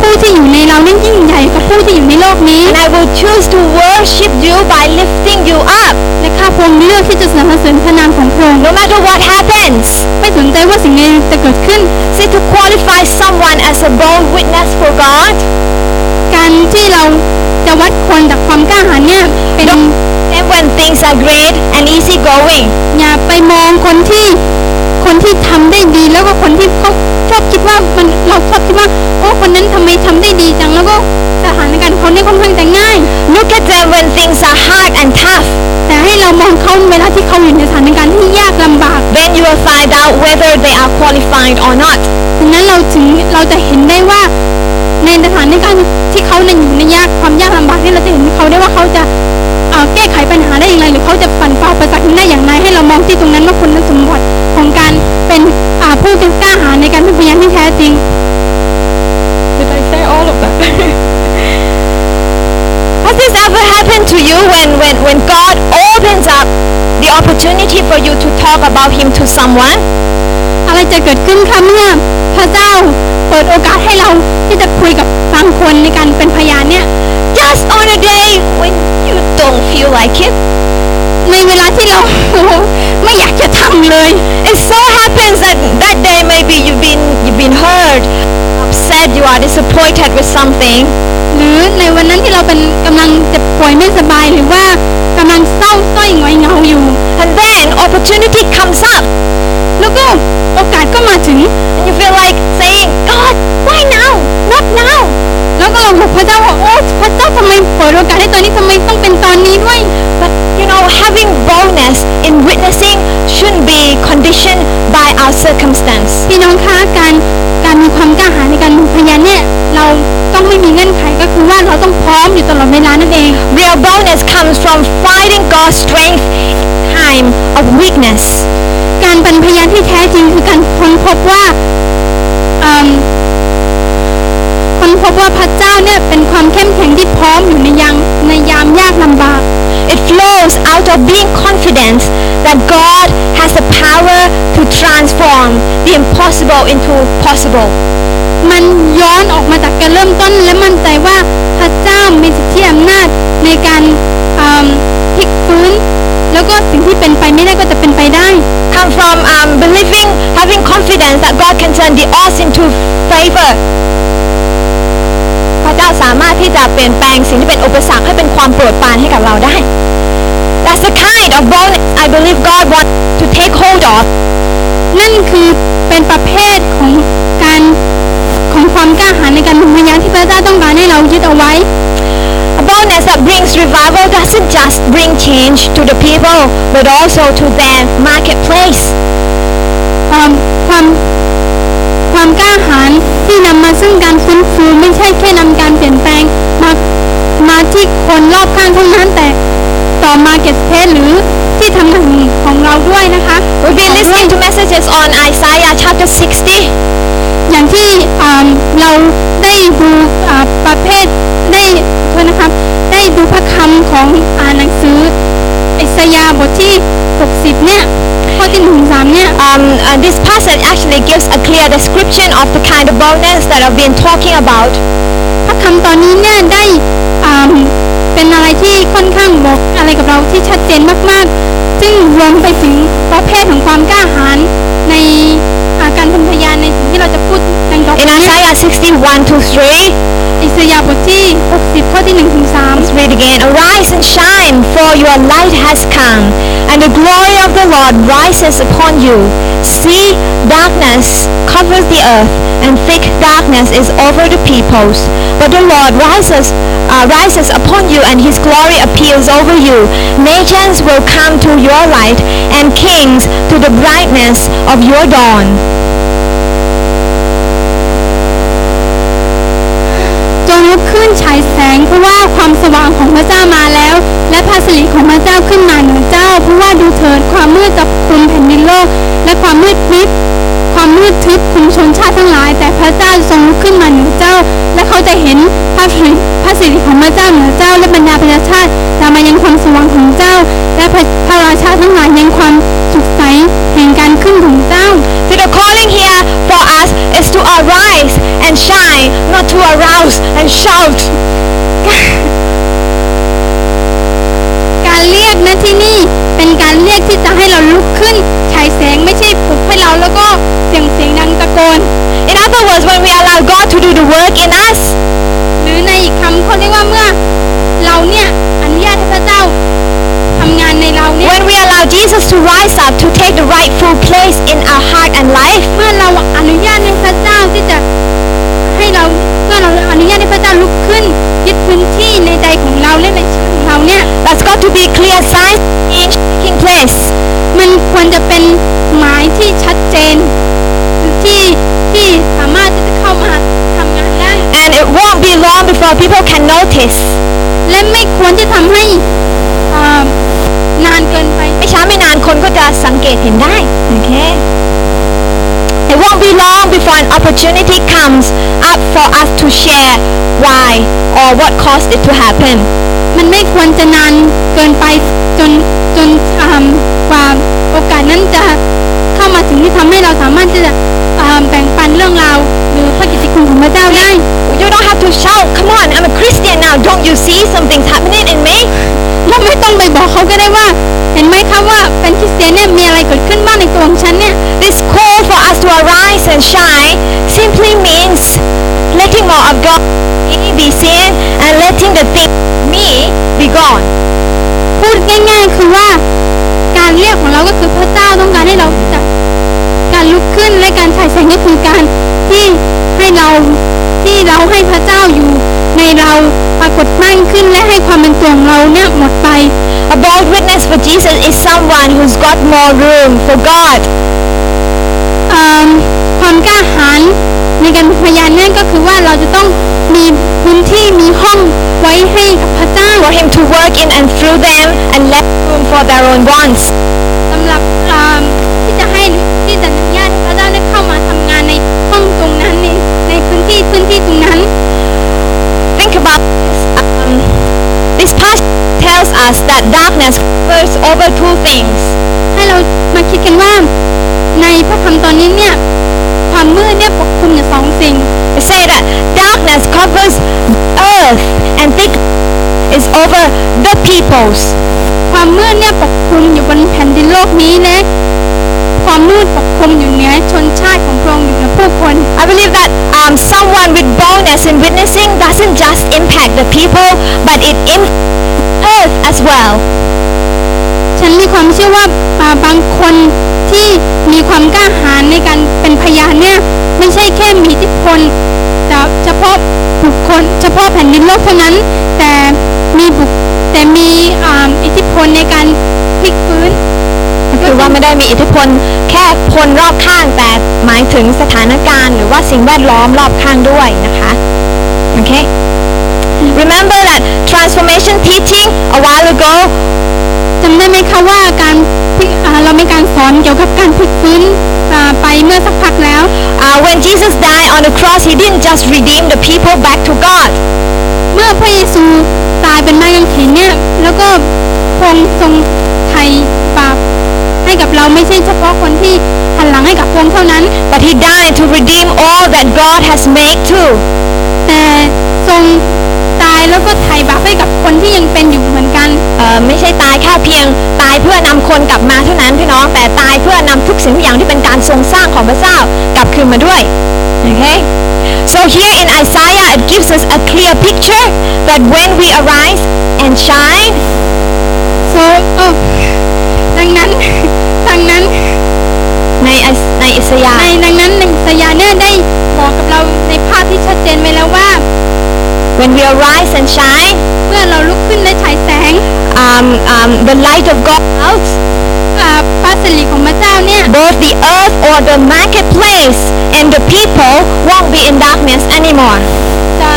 ผู้ที่อยู่ในเราเนี่ยยิ่งใหญ่กว่าผู้ที่อยู่ในโลกนี้ And I will choose to worship you by lifting you up. และข้าพงเลือกที่จะสรรเสริญพระนามของพระองค์ No matter what happens, ไม่สนใจว่าสิ่งใดจะเกิดขึ้น see to qualify someone as a bold witness for God. การที่เราจะวัดคนจากความกล้าหาญเนี่ยเป็น And when things are great and easy going, อย่าไปมองคนที่คนที่ทำได้ดีแล้วก็คนที่เขาชอบคิดว่ามันเราชอบคิดว่าโอ้คนนั้นทำไมทำได้ดีจังแล้วก็สถานการณ์เขาเนี่ยค่อนข้างจะง่าย Look at them when things are hard and tough. แต่ให้เรามองเขาเวลาที่เขาอยู่ในสถานการณ์ที่ยากลำบาก Then you will find out whether they are qualified or not. ดังนั้นเราถึงเราจะเห็นได้ว่า ในสถานการณ์ที่เขาในอยู่ในยากความยากลำบากที่เราจะเห็นเขาได้ว่าเขาจะเอ่อแก้ไขปัญหาได้อย่างไร หรือเขาจะปันฝ่าอุประสักได้อย่างไรให้เรามองที่ตรงนั้นว่าคุณสมบัติของการเป็นอ่าผู้กล้าหาญในการเป็นพยานที่แท้จริง Did I say all of that? Has this ever happened to you when, when, when God opens up the opportunity for you to talk about Him to someone? อะไรจะเกิดขึ้นคะเมื่อพระเจ้าเปิดโอกาสให้เราที่จะคุยกับบางคนในการเป็นพยานเนี่ย Just on a day when you don't feel like it. ในเวลาที่เราไม่อยากจะทำเลย It so happens that that day maybe you've been you've been hurt, upset, you are disappointed with something, หรือในวันนั้นที่เราเป็นกำลังเจ็บป่วยไม่สบายหรือว่ากำลังเศร้าส้อยหงอยเหงาอยู่ and then opportunity comes up, แล้วก็โอกาสก็มาถึง and you feel like saying, God, why now? Not now. แล้วก็เราบอกพระเจ้าว่าโอ้พระเจ้าทำไมเปิดโอกาสให้ตอนนี้ทำไมต้องเป็นตอนนี้ด้วย But you know, having boldness in witnessing shouldn't be conditioned by our circumstance. พี่น้องคะการการมีความกล้าหาญในการเป็นพยานเนี่ยเราต้องไม่มีเงื่อนไขก็คือว่าเราต้องพร้อมอยู่ตลอดเวลานั่นเอง Real boldness comes from finding God's strength in time of weakness. การเป็นพยานที่แท้จริงคือการค้นพบว่าค้นพบว่าพระเจ้าเนี่ยเป็นความเข้มแข็งที่พร้อมอยู่ในยามในยามยากลำบาก It flows out of being confident that God has the power to transform the impossible into possible. มันย้อนออกมาจากการเริ่มต้นและมั่นใจว่าพระเจ้ามีสิทธิอำนาจในการพลิกฟื้น แล้วก็สิ่งที่เป็นไปไม่ได้ก็จะเป็นไปได้ Come from um, believing, having confidence that God can turn the odds into favor. พระเจ้าสามารถที่จะเปลี่ยนแปลงสิ่งที่เป็นอุปสรรคให้เป็นความโปรดปรานให้กับเราได้ That's the kind of boldness I believe God wants to take hold of. นั่นคือเป็นประเภทของการของความกล้าหาญในการเป็นพยานที่พระเจ้าต้องการให้เรายึดเอาไว้ A boldness that brings revival doesn't just bring change to the people, but also to their marketplace. ความความความกล้าหาญที่นำมาซึ่งการฟื้นฟูไม่ใช่แค่นำการเปลี่ยนแปลงมามาที่คนรอบข้างเท่านั้นแต่ต่อมาเก็ตเพสหรือที่ทำงานของเราด้วยนะคะ We've been listening to messages on Isaiah chapter 60. อย่างที่อ่าเราได้ดูอ่าประเภทได้โทษนะครับได้ดูพระคำของอ่านหนังสืออิสยาห์บทที่ 60 เนี่ย ข้อที่1ถึง3เนี่ย Um, uh, this passage actually gives a clear description of the kind of boldness that I've been talking about. พระคำตอนนี้เนี่ยได้อ่าเป็นอะไรที่ค่อนข้างบอกอะไรกับเราที่ชัดเจนมากๆ ซึ่งรวมไปถึงประเภทของความกล้าหาญในอ่าการเป็นพยานในสิ่งที่เราจะพูดดังต่อไป In เนี่ย Isaiah 61 to 3, อิสยาห์บทที่ 60 ข้อที่1ถึง3 let's read again. Arise and shine, for your light has come, and the glory of the Lord rises upon you. See, darkness covers the earth, and thick darkness is over the peoples. But the Lord rises, uh, rises upon you, and His glory appears over you. Nations will come to your light, and kings to the brightness of your dawn. ลุกขึ้นฉายแสงเพราะว่าความสว่างของพระเจ้ามาแล้ว และพระสิริของพระเจ้าขึ้นมาเหนือเจ้า เพราะว่าดูเถิดความมืดจะคลุมแผ่นดินโลก และความมืดมิดความมืดทึบคลุมชนชาติทั้งหลาย แต่พระเจ้าทรงลุกขึ้นมาเหนือเจ้า และเขาจะเห็นพระสิริพระสิริของพระเจ้าเหนือเจ้า และบรรดาประชาชาติจะมายังความสว่างของเจ้า และพระพระราชาทั้งหลายยังความสุขใสแห่งการขึ้นของเจ้า So the calling here for us is to arise and shine, not to arouse and shout. การเรียกนะที่นี่เป็นการเรียกที่จะให้เราลุกขึ้นฉายแสงไม่ใช่ปลุกให้เราแล้วก็เสียงเสียงดังตะโกน In other words, when we allow God to do the work in us, หรือในอีกคำเขาเรียกว่าเมื่อเราเนี่ยอนุญาตให้พระเจ้าทำงานในเราเนี่ย when we allow Jesus to rise up to take the rightful place in our heart and life, เมื่อเราอนุญาตให้พระเจ้าที่จะให้เราเมื่อเราอนุญาตให้พระเจ้าลุกขึ้นยึดพื้นที่ในใจของเราและในชีวิตของเราเนี่ย there's got to be clear signs in taking place. มันควรจะเป็นหมายที่ชัดเจนที่ที่สามารถที่จะเข้ามาทำงานได้ And it won't be long before people can notice. และไม่ควรที่ทำให้อ่านานเกินไปไม่ช้าไม่นานคนก็จะสังเกตเห็นได้ Okay? It won't be long before an opportunity comes up for us to share why or what caused it to happen. มันไม่ควรจะนานเกินไปจนจนอ่ากว่าโอกาสนั้นจะเข้ามาถึงที่ทำให้เราสามารถที่จะ อ่าแบ่งปันเรื่องราวหรือพระกิตติคุณของพระเจ้าได้ You don't have to shout, come on, I'm a Christian now. Don't you see something's happening in me? เราไม่ต้องไปบอกเขาก็ได้ว่า เห็นไหมครับว่าเป็นคริสเตียนเนี่ยมีอะไรเกิดขึ้นบ้างในตัวของฉันเนี่ย This call for us to arise and shine simply means letting more of God be seen and letting the thing me be gone. พูดง่ายๆคือว่าการเรียกของเราก็คือพระเจ้าต้องการให้เรารู้จัก การลุกขึ้นและการฉายแสงก็คือการที่ให้เราที่เราให้พระเจ้าอยู่ในเราปรากฏมากขึ้นและให้ความเป็นตัวของเราเนี่ยหมดไป A bold witness for Jesus is someone who's got more room for God. เอิ่มความกล้าหาญในการเป็นพยานเนี่ยก็คือว่าเราจะต้องมีพื้นที่มีห้องไว้ให้กับพระเจ้า For Him to work in and through them and let room for their own wants. สำหรับ ที่พื้นที่ตรงนั้น Think about this. Um, this passage tells us that darkness covers over two things. ให้เรามาคิดกันว่า ในพระคำตอนนี้เนี่ยความมืดเนี่ยปกคลุมอยู่สองสิ่ง It say that darkness covers earth and thick is over the peoples. ความมืดเนี่ยปกคลุมอยู่บนแผ่นดินโลกนี้และ ความมืดปกคลุมอยู่เหนือชนชาติของพระองค์อยู่เหนือผู้คน I believe that um, someone with boldness in witnessing doesn't just impact the people, but it impacts earth as well. ฉันมีความเชื่อว่าอ่าบางคนที่มีความกล้าหาญในการเป็นพยานเนี่ยไม่ใช่แค่มีอิทธิพลแต่เฉพาะบุคคลเฉพาะแผ่นดินโลกเท่านั้น แต่มีบุคแต่มีอ่าอิทธิพลในการพลิกฟื้น คือว่าไม่ได้มีอิทธิพลแค่คนรอบข้างแต่หมายถึงสถานการณ์ หรือว่าสิ่งแวดล้อมรอบข้างด้วยนะคะโอเค Remember that transformation teaching a while ago จำได้ไหมคะว่าการพลิกอ่าเรามีการสอนเกี่ยวกับการพลิกฟื้นอ่าไปเมื่อสักพักแล้ว uh, when Jesus died on the cross he didn't just redeem the people back to God เมื่อพระเยซูตายเป็นไม้กางเขนเนี่ยแล้วก็พระองค์ทรงไถ่บาป ให้กับเราไม่ใช่เฉพาะคนที่หันหลังให้กับพระองค์เท่านั้น but he died to redeem all that God has made too แต่ทรงตายแล้วก็ไถ่บาปให้กับคนที่ยังเป็นอยู่เหมือนกันเอ่อไม่ใช่ตายแค่เพียงตายเพื่อนำคนกลับมาเท่านั้นพี่น้องแต่ตายเพื่อนำทุกสิ่งทุกอย่างที่เป็นการทรงสร้างของพระเจ้ากลับคืนมาด้วย okay so here in Isaiah it gives us a clear picture that when we arise and shine so เออดังนั้น ดังนั้น ในไอในอิสยาในห์ดังนั้นในสยาเนี่ยได้บอกกับเราในภาพที่ชัดเจนไว้แล้วว่า when we arise and shine เมื่อเราลุกขึ้นและฉายแสง um, um, the light of God out อ่าพระสิริของพระเจ้าเนี่ย both the earth or the marketplace and the people won't be in darkness anymore จะ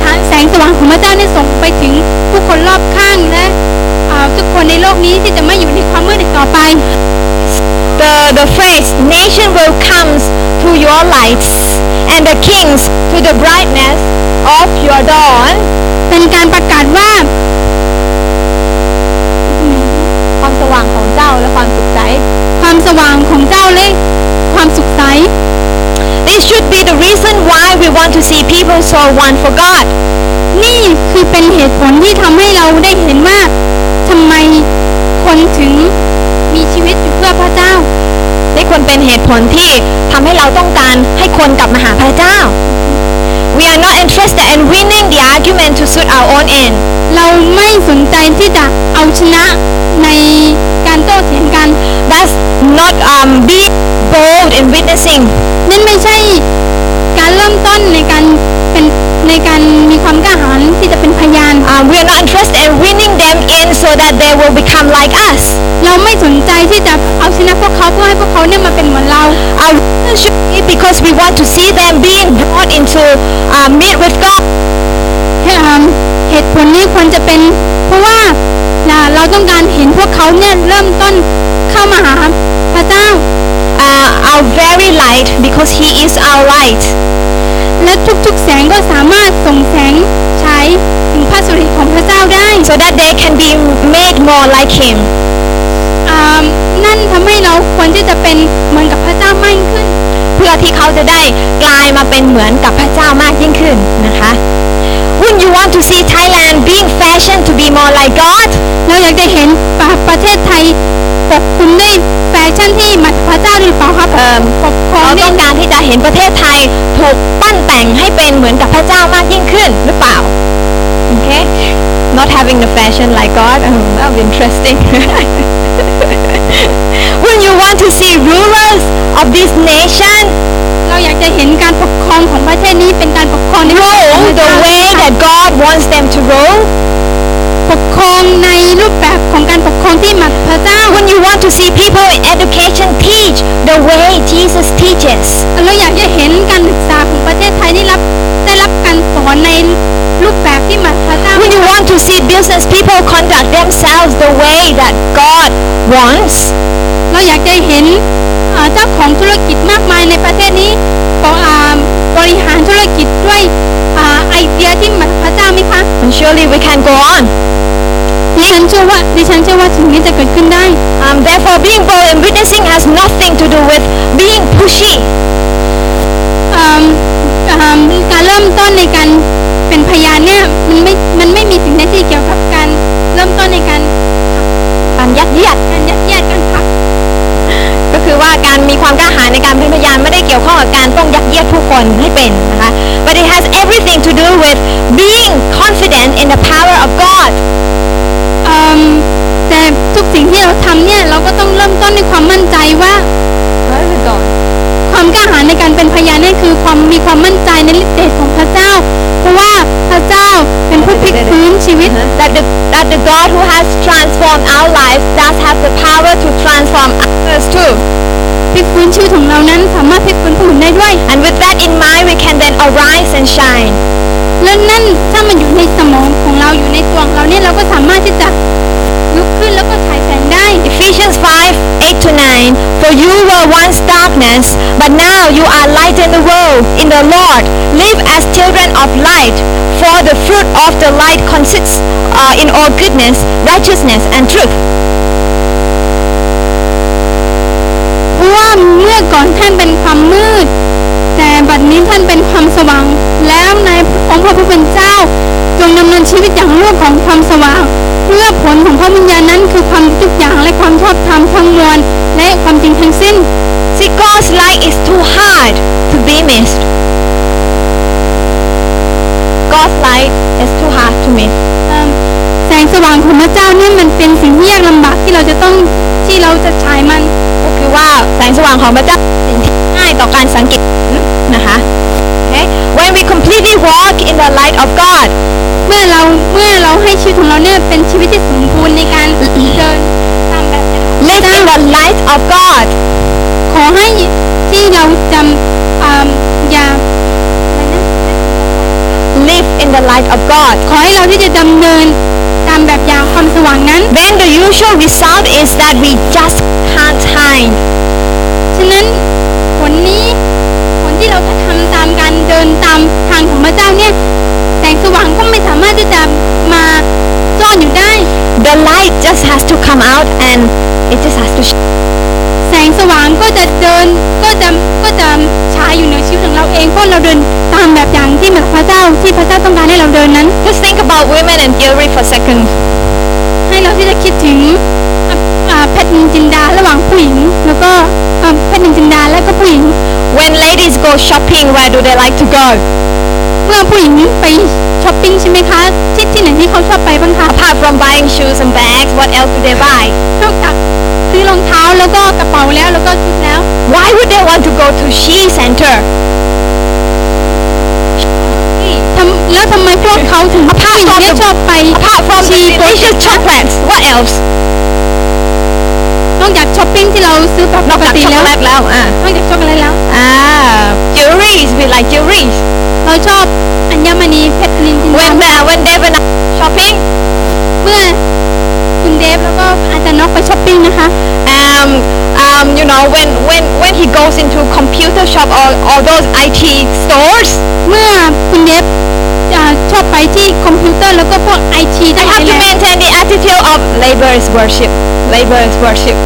ชาแสงสว่างของพระเจ้าเนี่ยส่งไปถึงผู้คนรอบข้างและอ่า ทุกคนในโลกนี้ที่จะไม่อยู่ในความมืดอีกต่อไป the, the phrase nation will come through your lights and the kings to the brightness of your dawn เป็นการประกาศว่าความสว่างของเจ้าและความสุขใสความสว่างของเจ้าและความสุขใส This should be the reason why we want to see people so one for God นี่คือเป็นเหตุผลที่ทำให้เราได้เห็นว่าทำไมคนถึงมีชีวิตอยู่เพื่อพระเจ้าได้ควรเป็นเหตุผลที่ทำให้เราต้องการให้คนกลับมาหาพระเจ้า We are not interested in winning the argument to suit our own end เราไม่สนใจที่จะเอาชนะในการโต้เถียงกัน That's not um be bold in witnessing นั่นไม่ใช่การเริ่มต้นในการเป็น ในการมีความกล้าหาญที่จะเป็นพยาน Uh, we are not interested in winning them in so that they will become like us. เราไม่สนใจที่จะเอาชนะพวกเขาเพื่อให้พวกเขาเนี่ยมาเป็นเหมือนเรา Uh, we should be because we want to see them being brought into uh, meet with God. เหตุผลนี้ควรจะเป็น เพราะว่าเราต้องการเห็นพวกเขาเนี่ยเริ่มต้นเข้ามาหาพระเจ้า our very light because He is our light. และทุกๆแสงก็สามารถส่งแสงฉายถึงพระสุริของพระเจ้าได้ so that they can be made more like Him. อ่านั่นทำให้เราควรที่จะเป็นเหมือนกับพระเจ้ามากยิ่งขึ้น เพื่อที่เขาจะได้กลายมาเป็นเหมือนกับพระเจ้ามากยิ่งขึ้นนะคะ Wouldn't you want to see Thailand being fashioned to be more like God? เราอยากจะเห็นประประเทศไทยปกคลุมด้วยแฟชั่นที่มาจากพระเจ้าหรือเปล่าครับเอิ่มปกครองเราด้ต้วอยงการที่จะเห็นประเทศไทยถูกปั้นแต่งให้เป็นเหมือนกับพระเจ้ามากยิ่งขึ้นหรือเปล่า Okay not having the fashion like God oh, that would be interesting Wouldn't you want to see rulers of this nation เราอยากจะเห็นการปกครองของประเทศนี้เป็นการปกครองในรูปแบบของ rule พระ the เจ้า way that God wants them to rule ปกครองในรูปแบบของการปกครองที่มาจากพระเจ้า Wouldn't you want to see people in education teach the way Jesus teaches เราอยากจะเห็นการศึกษาของประเทศไทยได้รับ ได้รับการสอนในรูปแบบที่มาจากพระเจ้า Wouldn't you want to see business people conduct themselves the way that God wants เราอยากจะเห็นเอ่อเจ้าของธุรกิจมากมายในประเทศนี้บอ่าบริหารธุรกิจด้วยอ่าไอเดียที่มาจากพระเจ้าไหมคะ And surely we can go on ดิฉันเชื่อว่าดิฉันเชื่อว่าสิ่งนี้จะเกิดขึ้นได้ Um, therefore, being bold and witnessing has nothing to do with being pushy. The light consists uh, in all goodness, righteousness, and truth. เพราะว่าเมื่อก่อนท่านเป็นความมืด แต่บัดนี้ท่านเป็นความสว่าง แล้วในองค์พระผู้เป็นเจ้า จงดำเนินชีวิตอย่างรูปของความสว่าง เพื่อผลของพระวิญญาณนั้นคือความทุกอย่างและความชอบธรรมทั้งมวลและความจริงทั้งสิ้น See, God's light is too hard to be missed. God's light is too hard to miss. เอิ่มแสงสว่างของพระเจ้าเนี่ยมันเป็นสิ่งที่ยากลำบากที่เราจะต้องที่เราจะฉายมันก็คือว่าแสงสว่างของพระเจ้าเป็นสิ่งที่ง่ายต่อการสังเกตนะคะ Okay? When we completely walk in the light of God, เมื่อเราเมื่อเราให้ชีวิตของเราเนี่ยเป็นชีวิตที่สมบูรณ์ในการเดินตามแบบอย่างของพระ live เจ้า in the light of God, ขอให้ที่เราจำอ่าอย่าอะไรนะ live in the light of God. ขอให้เราที่จะดำเนินตามแบบอย่างความสว่างนั้น Then the usual result is that we just can't hide. ฉะนั้นผลนี้ผลที่เราจะทำตามการเดินตามทางของพระเจ้าเนี่ยแสงสว่างก็ไม่สามารถที่จะมา ซ่อนอยู่ได้ The light just has to come out and it just has to shine. แสงสว่างก็จะเดินก็จะก็จะฉายอยู่เหนือชีวิตของเราเองเพราะเราเดินตามแบบอย่างที่มาจากพระเจ้าที่พระเจ้าต้องการให้เราเดินนั้น Just think about women and jewelry for a second. ให้เราที่จะคิดถึงอะอ่าเพชรนินจินดาระหว่างผู้หญิงแล้วก็อ่าเพชรนินจินดาและก็ผู้หญิง When ladies go shopping, where do they like to go? เมื่อผู้หญิงไปช้อปปิ้งใช่ไหมคะที่ที่ไหนที่เขาชอบไปบ้างคะ Apart from buying shoes and bags, what else do they buy? นอกจากซื้อรองเท้าแล้วก็กระเป๋าแล้วแล้วก็ชุดแล้ว Why would they want to go to She Center? ทำแล้วทำไมพวกเขาถึงผู้หญิงเนี่ยชอบไป Apart from the ชีโปร delicious chocolates, what else นอกจากช้อปปิ้งที่เราซื้อแบบนปอกกจากติช็อกโกแล้วแลตแล้วอะนอกจากช็อกโกแลตแล้วอ่า jewelries we like jewelries เราชอบอัญมณีเพชรนินจินดา when uh, when Dave and I shopping เมื่อคุณเดฟแล้วก็อาจารย์นกไปช้อปปิ้งนะคะ um um you know when when when he goes into computer shop or or those IT stores เมื่อคุณเดฟอ่าชอบไปที่คอมพิวเตอร์แล้วก็พวกไอที I ทั้งหลา have ย to แหละ maintain the attitude of labor is worship labor is worship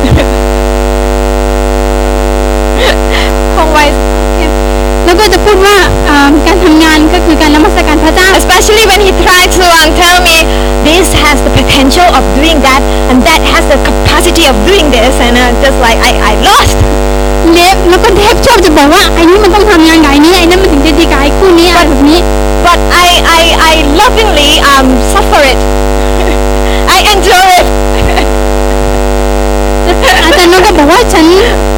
คงไว้แล้ว ก็จะพูดว่าอ่าการทำงานก็คือการนมัสการพระเจ้า especially when he tried to um, tell me this has the potential of doing that and that has the capacity of doing this and uh, just like I, I lost เดฟแล้วก็เดฟชอบจะบอกว่าไอ้นี่มันต้องทำงานกับไอ้นี้ไอ้นั่นมันถึงจะดีกับไอ้คู่นี้อะไรแบบนี้ but I, I, I lovingly um, suffer it I enjoy it อาจารย์นกก็บอกว่าฉัน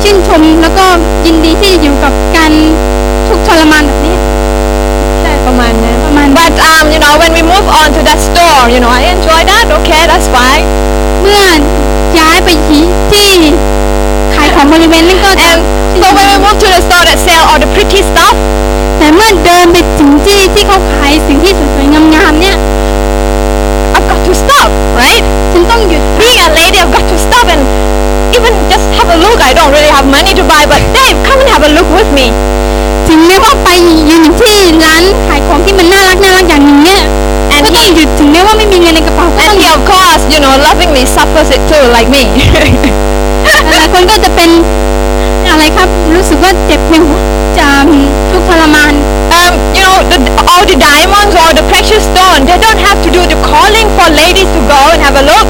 ชื่นชมแล้วก็ยินดีที่จะอยู่กับการ ทุกข์ทรมานแบบนี้ ใช่ประมาณนั้น ประมาณ but um, you know when we move on to that store you know I enjoy that okay that's fine เมื่อย้ายไปที่ที่ขายของบริเวณนั้นก็จะ and so when we move to the store that sell all the pretty stuff แต่เมื่อเดินไปถึงที่ที่เขาขายสิ่งที่สวยๆงามๆเนี่ย I've got to stop right ฉันต้องหยุด being a lady I've got to stop and even just have a look I don't really have money to buy but Dave come and have a look with me ถึงแม้ว่าไปยืนอยู่ที่ร้านขายของที่มันน่ารักน่ารักอย่างหนึ่งเนี่ย And ก็ต้อง he- หยุดถึงแม้ว่าไม่มีเงินในกระเป๋าก็ต้อ and งห he ยุด of course you know lovingly suffers it too like me หลายคนก็จะเป็น อะไรครับรู้สึกว่าเจ็บในหัวจะทุกข์ทรมาน um, you know the, all the diamonds or the precious stone they don't have to do the calling for ladies to go and have a look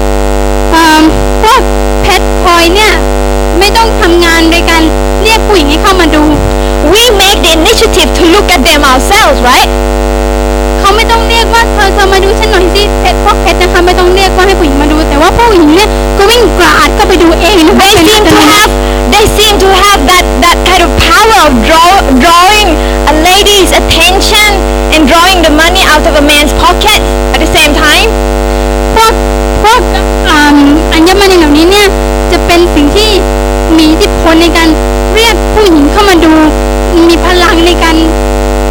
เอ่อพวกเพชรพลอยเนี่ยไม่ต้องทำงานโดยการเรียกผู้หญิงให้เข้ามาดู we make the initiative to look at them ourselves right เขาไม่ต้องเรียกว่าเธอเธอมาดูฉันหน่อยสิเพชรพวกเพชรนะคะไม่ต้องเรียกว่าให้ผู้หญิงมาดู แต่ว่าผู้หญิงเนี่ยก็วิ่งกราดเข้าไปดูเองนะคะ they เป็น seem อัต to โนมั have ติ they seem to have that that kind of power of draw, drawing a lady's attention and drawing the money out of a man's pocket at the same time พวกพวกอ่าอัญมณีเหล่านี้เนี่ยจะเป็นสิ่งที่มีอิทธิพลในการเรียกผู้หญิงเข้ามาดู มีพลังในการ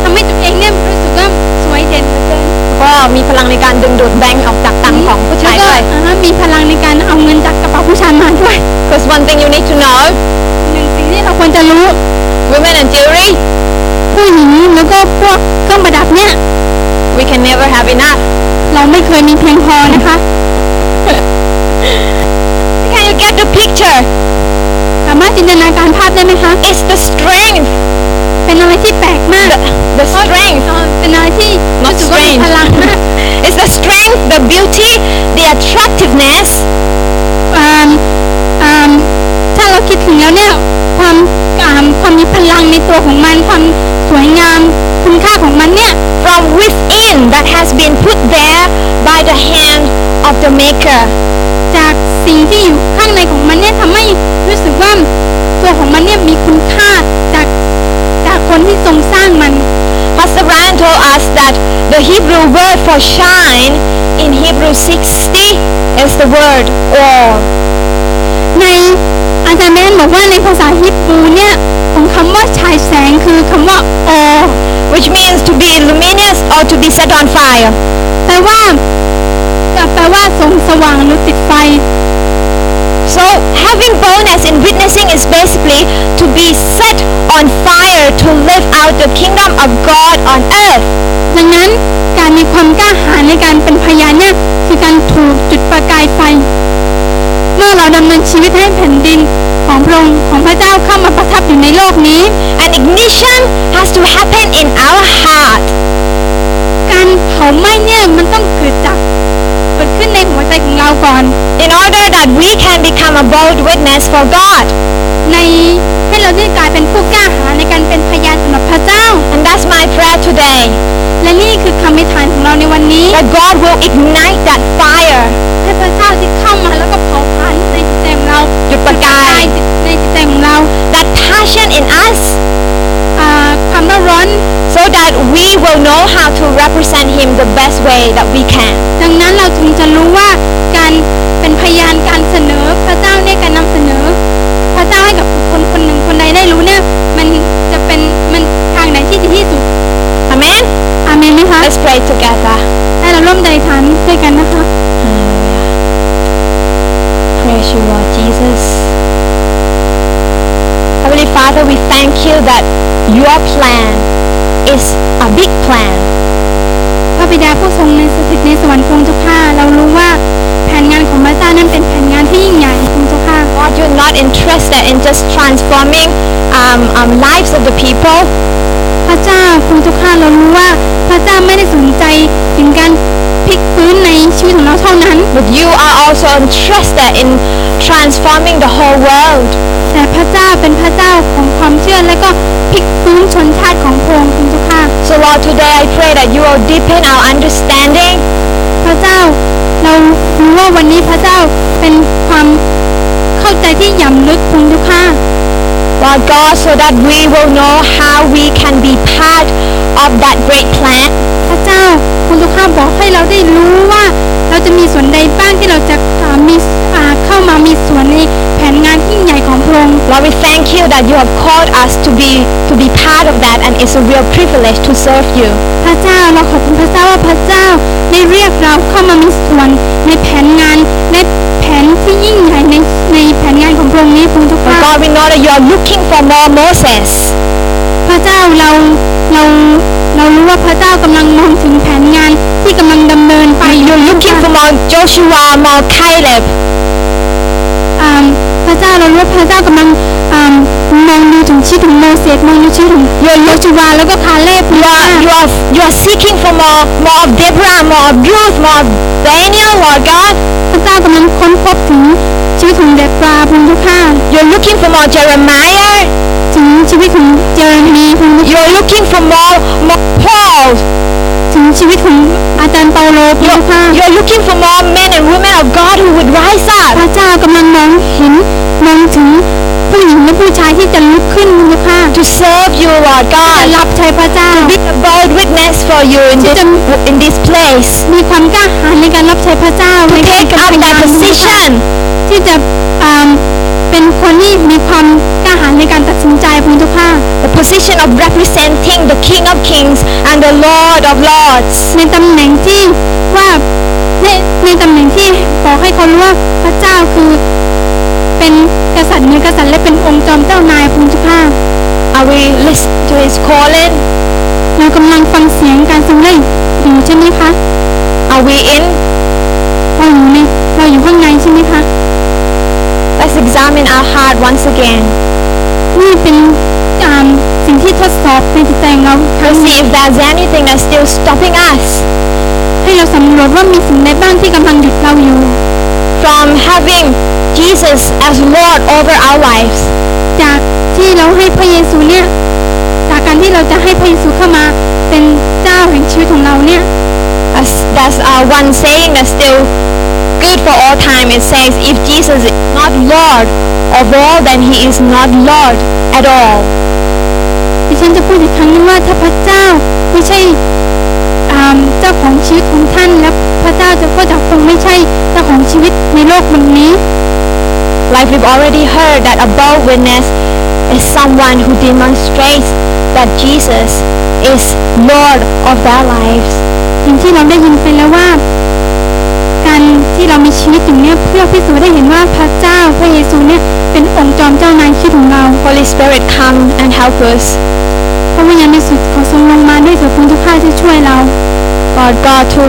ทำให้ตัวเองเนี่ยรู้สึกว่าสวยเด่นเหลือเกินก็มีพลังในการดึงดูดแบงค์ออกจากตังค์ของผู้ชายแล้วด้ก็วยอ่าฮะมีพลังในการเอาเงินจากกระเป๋าผู้ชายมาด้วย because one thing you need to know หนึ่งสิ่งที่เราควรจะรู้ women and jewelry ผู้หญิงแล้วก็พวกเครื่องประดับเนี่ย we can never have enough เราไม่เคยมีเพียงพอนะคะ can you get the picture สามารถจินตนาการภาพได้ไหมคะ it's the strength เป็นอะไรที่แปลกมาก the, the strength เอ่อเป็นอะไรที่ not รู้สึกว่ามี strange พลังมาก it's the strength the beauty the attractiveness อ่าอ่าถ้าเราคิดถึงแล้วเนี่ยความอ่าความมีพลังในตัวของมันความสวยงามคุณค่าของมันเนี่ย from within that has been put there by the hand of the maker จากสิ่งที่อยู่ข้างในของมันเนี่ยทำให้รู้สึกว่าตัวของมันเนี่ยมีคุณค่าจากจาก คนที่ทรงสร้างมัน Pastor Brian told us that the Hebrew word for shine in Hebrew 60 is the word or ในอาจารย์แมนบอกว่าในภาษาฮิบรูเนี่ยของคำว่าฉายแสงคือคำว่าออ which means to be luminous or to be set on fire แปลว่าแปลว่าทรงสว่างหรือติดไฟ So having boldness in witnessing is basically to be set on fire to live out the kingdom of God on earth. ดังนั้นการมีความกล้าหาญในการเป็นพยานเนี่ยคือการถูกจุดประกายไฟ เมื่อเราดำเนินชีวิตให้แผ่นดินของพระองค์ของพระเจ้าเข้ามาประทับอยู่ในโลกนี้ An ignition has to happen in our heart. การเผาไหม้เนี่ยมันต้องเกิดจากเกิดขึ้นในหัวใจของเราก่อน in order that we can become a bold witness for God. ในให้เราได้กลายเป็นผู้กล้าหาญในการเป็นพยานสำหรับพระเจ้า And that's my prayer today. และนี่คือคำอธิษฐานของเราในวันนี้ That God will ignite that fire ให้พระเจ้าที่เข้ามาแล้วก็เผาผลาญในจิตใจของเราจุดประกายในจิตใจของเรา that passion in us อ่า ความเร่ so that we will know how to represent him the best way that we can ดังนั้นเราจึงจะรู้ว่าการเป็นพยานการเสนอพระเจ้าในการนำเสนอ พระเจ้าให้กับคนคนหนึ่งคนใดได้รู้เนี่ยมันจะเป็นมันทางไหนที่ดีที่สุดอเมนอเมนไหมคะ Let's pray together ให้เราร่วมใจทานด้วยกันนะคะ Praise you Lord Jesus that your plan is a big plan. พระบิดาผู้ทรงในสถิตในสวรรค์พระองค์เจ้าข้าเรารู้ว่าแผนงานของพระเจ้านั้นเป็นแผนงานที่ยิ่งใหญ่พระองค์เจ้าข้า God, you're not interested in just transforming um, um, lives of the people, พระเจ้าพระองค์เจ้าข้าเรารู้ว่าพระเจ้าไม่ได้สนใจถึงการ พลิกฟื้นในชีวิตของเราเท่านั้น but you are also interested in transforming the whole world. แต่พระเจ้าเป็นพระเจ้าของความเชื่อและก็พลิกฟื้นชนชาติของพระองค์พระองค์เจ้าข้า So, Lord, today I pray that you will deepen our understanding พระเจ้าเรารู้ว่าวันนี้พระเจ้าเป็นความเข้าใจที่หย่ำลึกพระองค์เจ้าข้า Lord God, so that we will know how we can be part of that great plan. พระเจ้าคุณลูกข้าบอกให้เราได้รู้ว่า เราจะมีส่วนใดบ้างที่เราจะมี เข้ามามีส่วนในแผนงานที่ยิ่งใหญ่ของพระองค์ Lord, we thank you that you have called us to be to be part of that, and it's a real privilege to serve you. พระเจ้าเราขอบคุณพระเจ้าว่าพระเจ้าได้เรียกเราเข้ามามีส่วนในแผนงานในแผนที่ยิ่งใหญ่ในในแผนงานของพระองค์นี้คุณทุก But ข้า God, we know that you are looking for more Moses. พระเจ้าเราเราเรารู้ว่าพระเจ้ากำลังมองถึงแผนงานที่กำลังดำเนินไปอยู่ You're looking for more Joshua, more Caleb. อ่าพระเจ้าเรารู้ว่าพระเจ้ากำลังอ่ามองดูถึงชีวิตของโมเสสมองดูชีวิตของโยชูวาแล้วก็คาเลบ You are you are you are seeking for more more of Deborah, more of Ruth, more of Daniel, Lord God. พระเจ้ากำลังค้นพบถึงชีวิตของเดบราพุงทุกข้า You're looking for more Jeremiah. ถึงชีวิตของเจอร์มีพุงทุก You're looking for more more Paul. ถึงชีวิตของอาจารย์เปาโลพุงทุกข้า You're looking for more men and women of God who would rise พ up ระเจ้ากำลังมองเห็นมองถึงผู้หญิงและผู้ชายที่จะลุกขึ้นพุงทุกข้า to serve you, Lord จะ God. รับใช้พระเจ้า Be a bold witness for you in this in this place. มีความกล้าหาญในการรับใช้พระเจ้า To ในการ take เป็น up พยา that นพุงทุกข้า position. ที่จะอ่าเป็นคนที่มีความกล้าหาญในการตัดสินใจพุงทุกข้า The position of representing the King of Kings and the Lord of Lords. ในตำแหน่งที่ว่าในในตำแหน่งที่บอกให้เขารู้ว่าพระเจ้าคือเป็นกษัตริย์เหนือกษัตริย์และเป็นองค์จอมเจ้านายพุงทุกข้า Are we listening to His calling? เรากำลังฟังเสียงการทรงเล่นอยู่ใช่ไหมคะ Are we in? เราอยู่ในเราอยู่ข้างในใช่ไหมคะ Let's examine our heart once again. นี่เป็นอ่าสิ่งที่ทดสอบในจิตใจของเราครั้ง Let's นี้ see if there's anything that's still stopping us ให้เราสำรวจว่ามีสิ่งใดบ้างที่กำลังหยุดเราอยู่ from having Jesus as Lord over our lives. จากที่เราให้พระเยซูเนี่ย จากการที่เราจะให้พระเยซูเข้ามาเป็นเจ้าแห่งชีวิตของเราเนี่ย As that's uh, one saying that's still good for all time. It says, if Jesus is not Lord of all, then he is not Lord at all. ดิฉันจะพูดอีกครั้งนึงว่าถ้าพระเจ้าไม่ใช่อ่าเจ้าของชีวิตของท่านและพระเจ้าจะก็จะคงไม่ใช่เจ้าของชีวิตในโลกใบนี้ Like we've already heard that a bold witness is someone who demonstrates that Jesus is Lord of their lives. อย่างที่เราได้ยินไปแล้วว่า การที่เรามีชีวิตอยู่เนี่ยเพื่อพิสูจน์ได้เห็นว่าพระเจ้าพระเยซูเนี่ยเป็นองค์จอมเจ้านายชีวิตของเรา Holy Spirit, come and help us. พระวิญญาณบริสุทธิ์ขอทรงลงมาด้วยเถิดคุณทุกข้าที่ช่วยเรา Lord God, to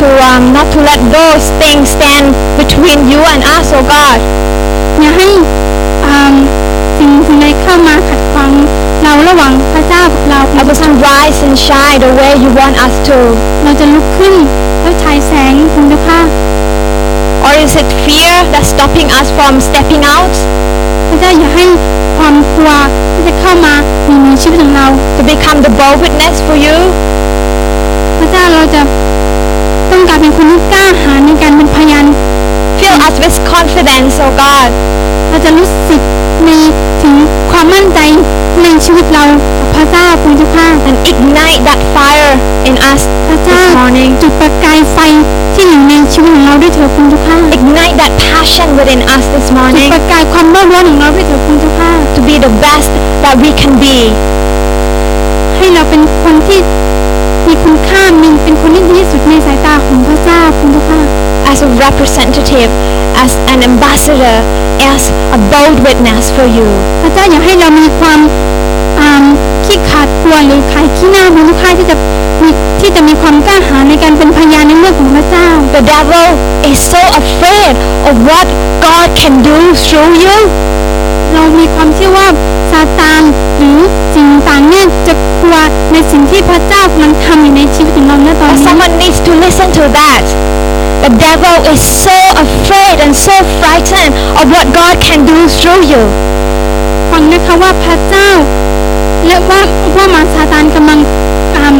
to um, not to let those things stand between you and us, oh God. อย่าให้อ่าสิ่งสิ่งใดเข้ามาขัดขวางเราระหว่างพระเจ้ากับเรา Help us to rise and shine the way you want us to. เราจะลุกขึ้นแล้วฉายแสงคุณเจ้าค่ะ Or is it fear that's stopping us from stepping out? พระเจ้าอย่าให้ความกลัวที่จะเข้ามาอยู่ในชีวิตของเรา To become the bold witness for you? พระเจ้าเราจะต้องการเป็นคนที่กล้าหาญในการเป็นพยาน Fill us with confidence, oh God. เราจะรู้สึกมีถึงควา มมั่นใจในชีวิตเรากับพระเจ้าคุณเจ้าค่ะ And ignite that fire in us พระเจ้า this morning. จุดประกายไฟที่อยู่ในชีวิตของเราด้วยเถิดคุณเจ้าค่ะ Ignite that passion within us this จุด morning ประกายความร้อนร้อนของเราด้วยเถิดคุณเจ้าค่ะ to be the best that we can be. ให้เราเป็นคนที่มีคุณค่ามีเป็นคนที่ดีที่สุดในสายตาของพระเจ้าคุณเจ้าค่ะ As a representative, as an ambassador, as a bold witness for you. พระเจ้าอยากให้เรามีความอ่าหรือขายขี้หน้ามูลค่าที่จะมีที่จะมีความกล้าหาญในการเป็นพยานในเรื่องของพระเจ้า The devil is so afraid of what God can do through you. เรามีความเชื่อว่าซาตานหรือสิ่งต่างๆเนี่ยจะกลัวในสิ่งที่พระเจ้ากำลังทำอยู่ในชีวิตของเราณตอน But นี้ someone needs to listen to that. The devil is so afraid and so frightened of what God can do through you. ฟังนะคะว่าพระเจ้า และว่าว่ามารซาตานกำลังตาม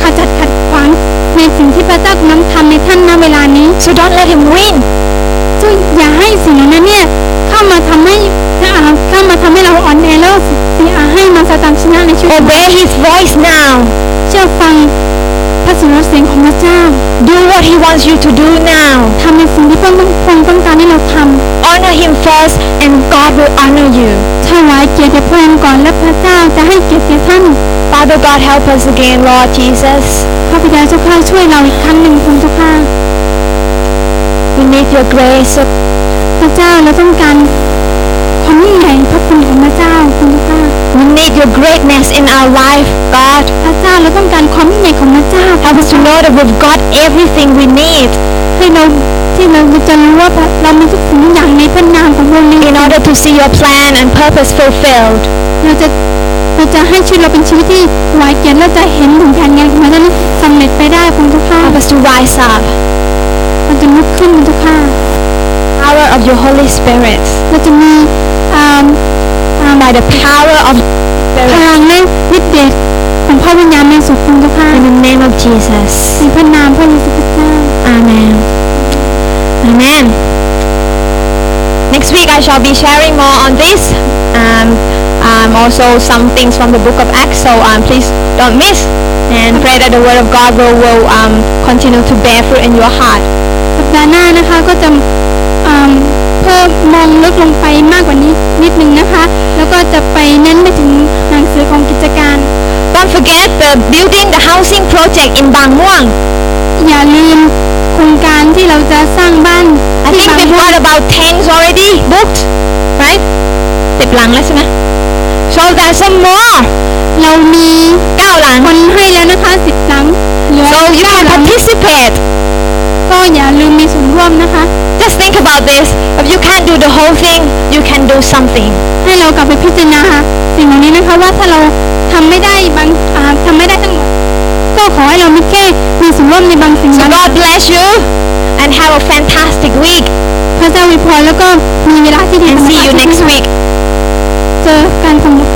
ขจัดขัดขวางในสิ่งที่พระเจ้ากำลังทำในท่านณเวลานี้ So don't let him win. ซึ่งอย่าให้สิ่งเหล่านั้นเนี่ยเข้ามาทำให้อ่าเข้ามาทำให้เราอ่อนแอแล้วสิอ่าให้มารซาตานชนะในชีวิตของเรา Obey his voice now. เชื่อฟัง พระสุรเสียงของพระเจ้า Do what he wants you to do now. ทำในสิ่งที่พระองค์ต้องการให้เราท Honor him first and God will honor you. ำถวายเกียรติแด่พระองค์ก่อนและพระเจ้าจะให้เกียรติแก่ท่าน Father God, help us again, Lord Jesus. พระบิดาเจ้าข้าช่วยเราอีกครั้งหนึ่งคุณเจ้าข้า We need your grace. We've got everything we need ให้เราที่เราจะรู้ว่าเรามีทุกสิ่งทุกอย่างในพระนามของพระองค์ in order to see your plan and purpose fulfilled. เราจะเราจะให้ชีวิตเราเป็นชีวิตที่หวายเกียรติและจะเห็นถึงการงานของพระเจ้านั้นสำเร็จไปได้คุณเจ้าข้า Help us to rise up. เราจะลุกขึ้นคุณเจ้าข้า Power of your Holy Spirit. เราจะมีอ่าอ่า By the power of พ Spirit. ลังและฤทธิ์เดช ของพระวิญญาณในสุดคุณเจ้าข้า In the name of Jesus. ในพระนามพระเยซูคริสต์เจ้า Amen. Amen. Next week I shall be sharing more on this. Um, um, also some things from the book of Acts. So um, please don't miss and pray that the word of God will, will um, continue to bear fruit in your heart. สัปดาห์หน้านะคะก็จะอ่าเพิ่มมองลึกลงไปมากกว่านี้นิดนึงนะคะ แล้วก็จะไปเน้นไปถึงหนังสือของกิจการ Don't forget the building the housing project in Bang Muang. อย่าลืมโครงการที่เราจะสร้างบ้าน I ที่ think บาง we've ม่วง got about 10 already booked, right? สิบหลังแล้วใช่ไหม So there's some more. เรามีเก้าหลัง คนให้แล้วนะคะสิบหลังเหลือ So you เก้า can หลัง participate. ก็อย่าลืมมีส่วนร่วมนะคะ Just think about this. If you can't do the whole thing, you can do something. ให้เรากลับไปพิจารณาสิ่งเหล่านี้นะคะว่าถ้าเราทำไม่ได้บางอ่าทำไม่ได้ทั้งหมดก็ขอให้เรามีแค่มีส่วนร่วมในบางสิ่ง So นั้น God bless you and have a fantastic week. พระเจ้าอวยพรแล้วก็มีเวลาที่ดี And see you next week. เจอกันสำหรับ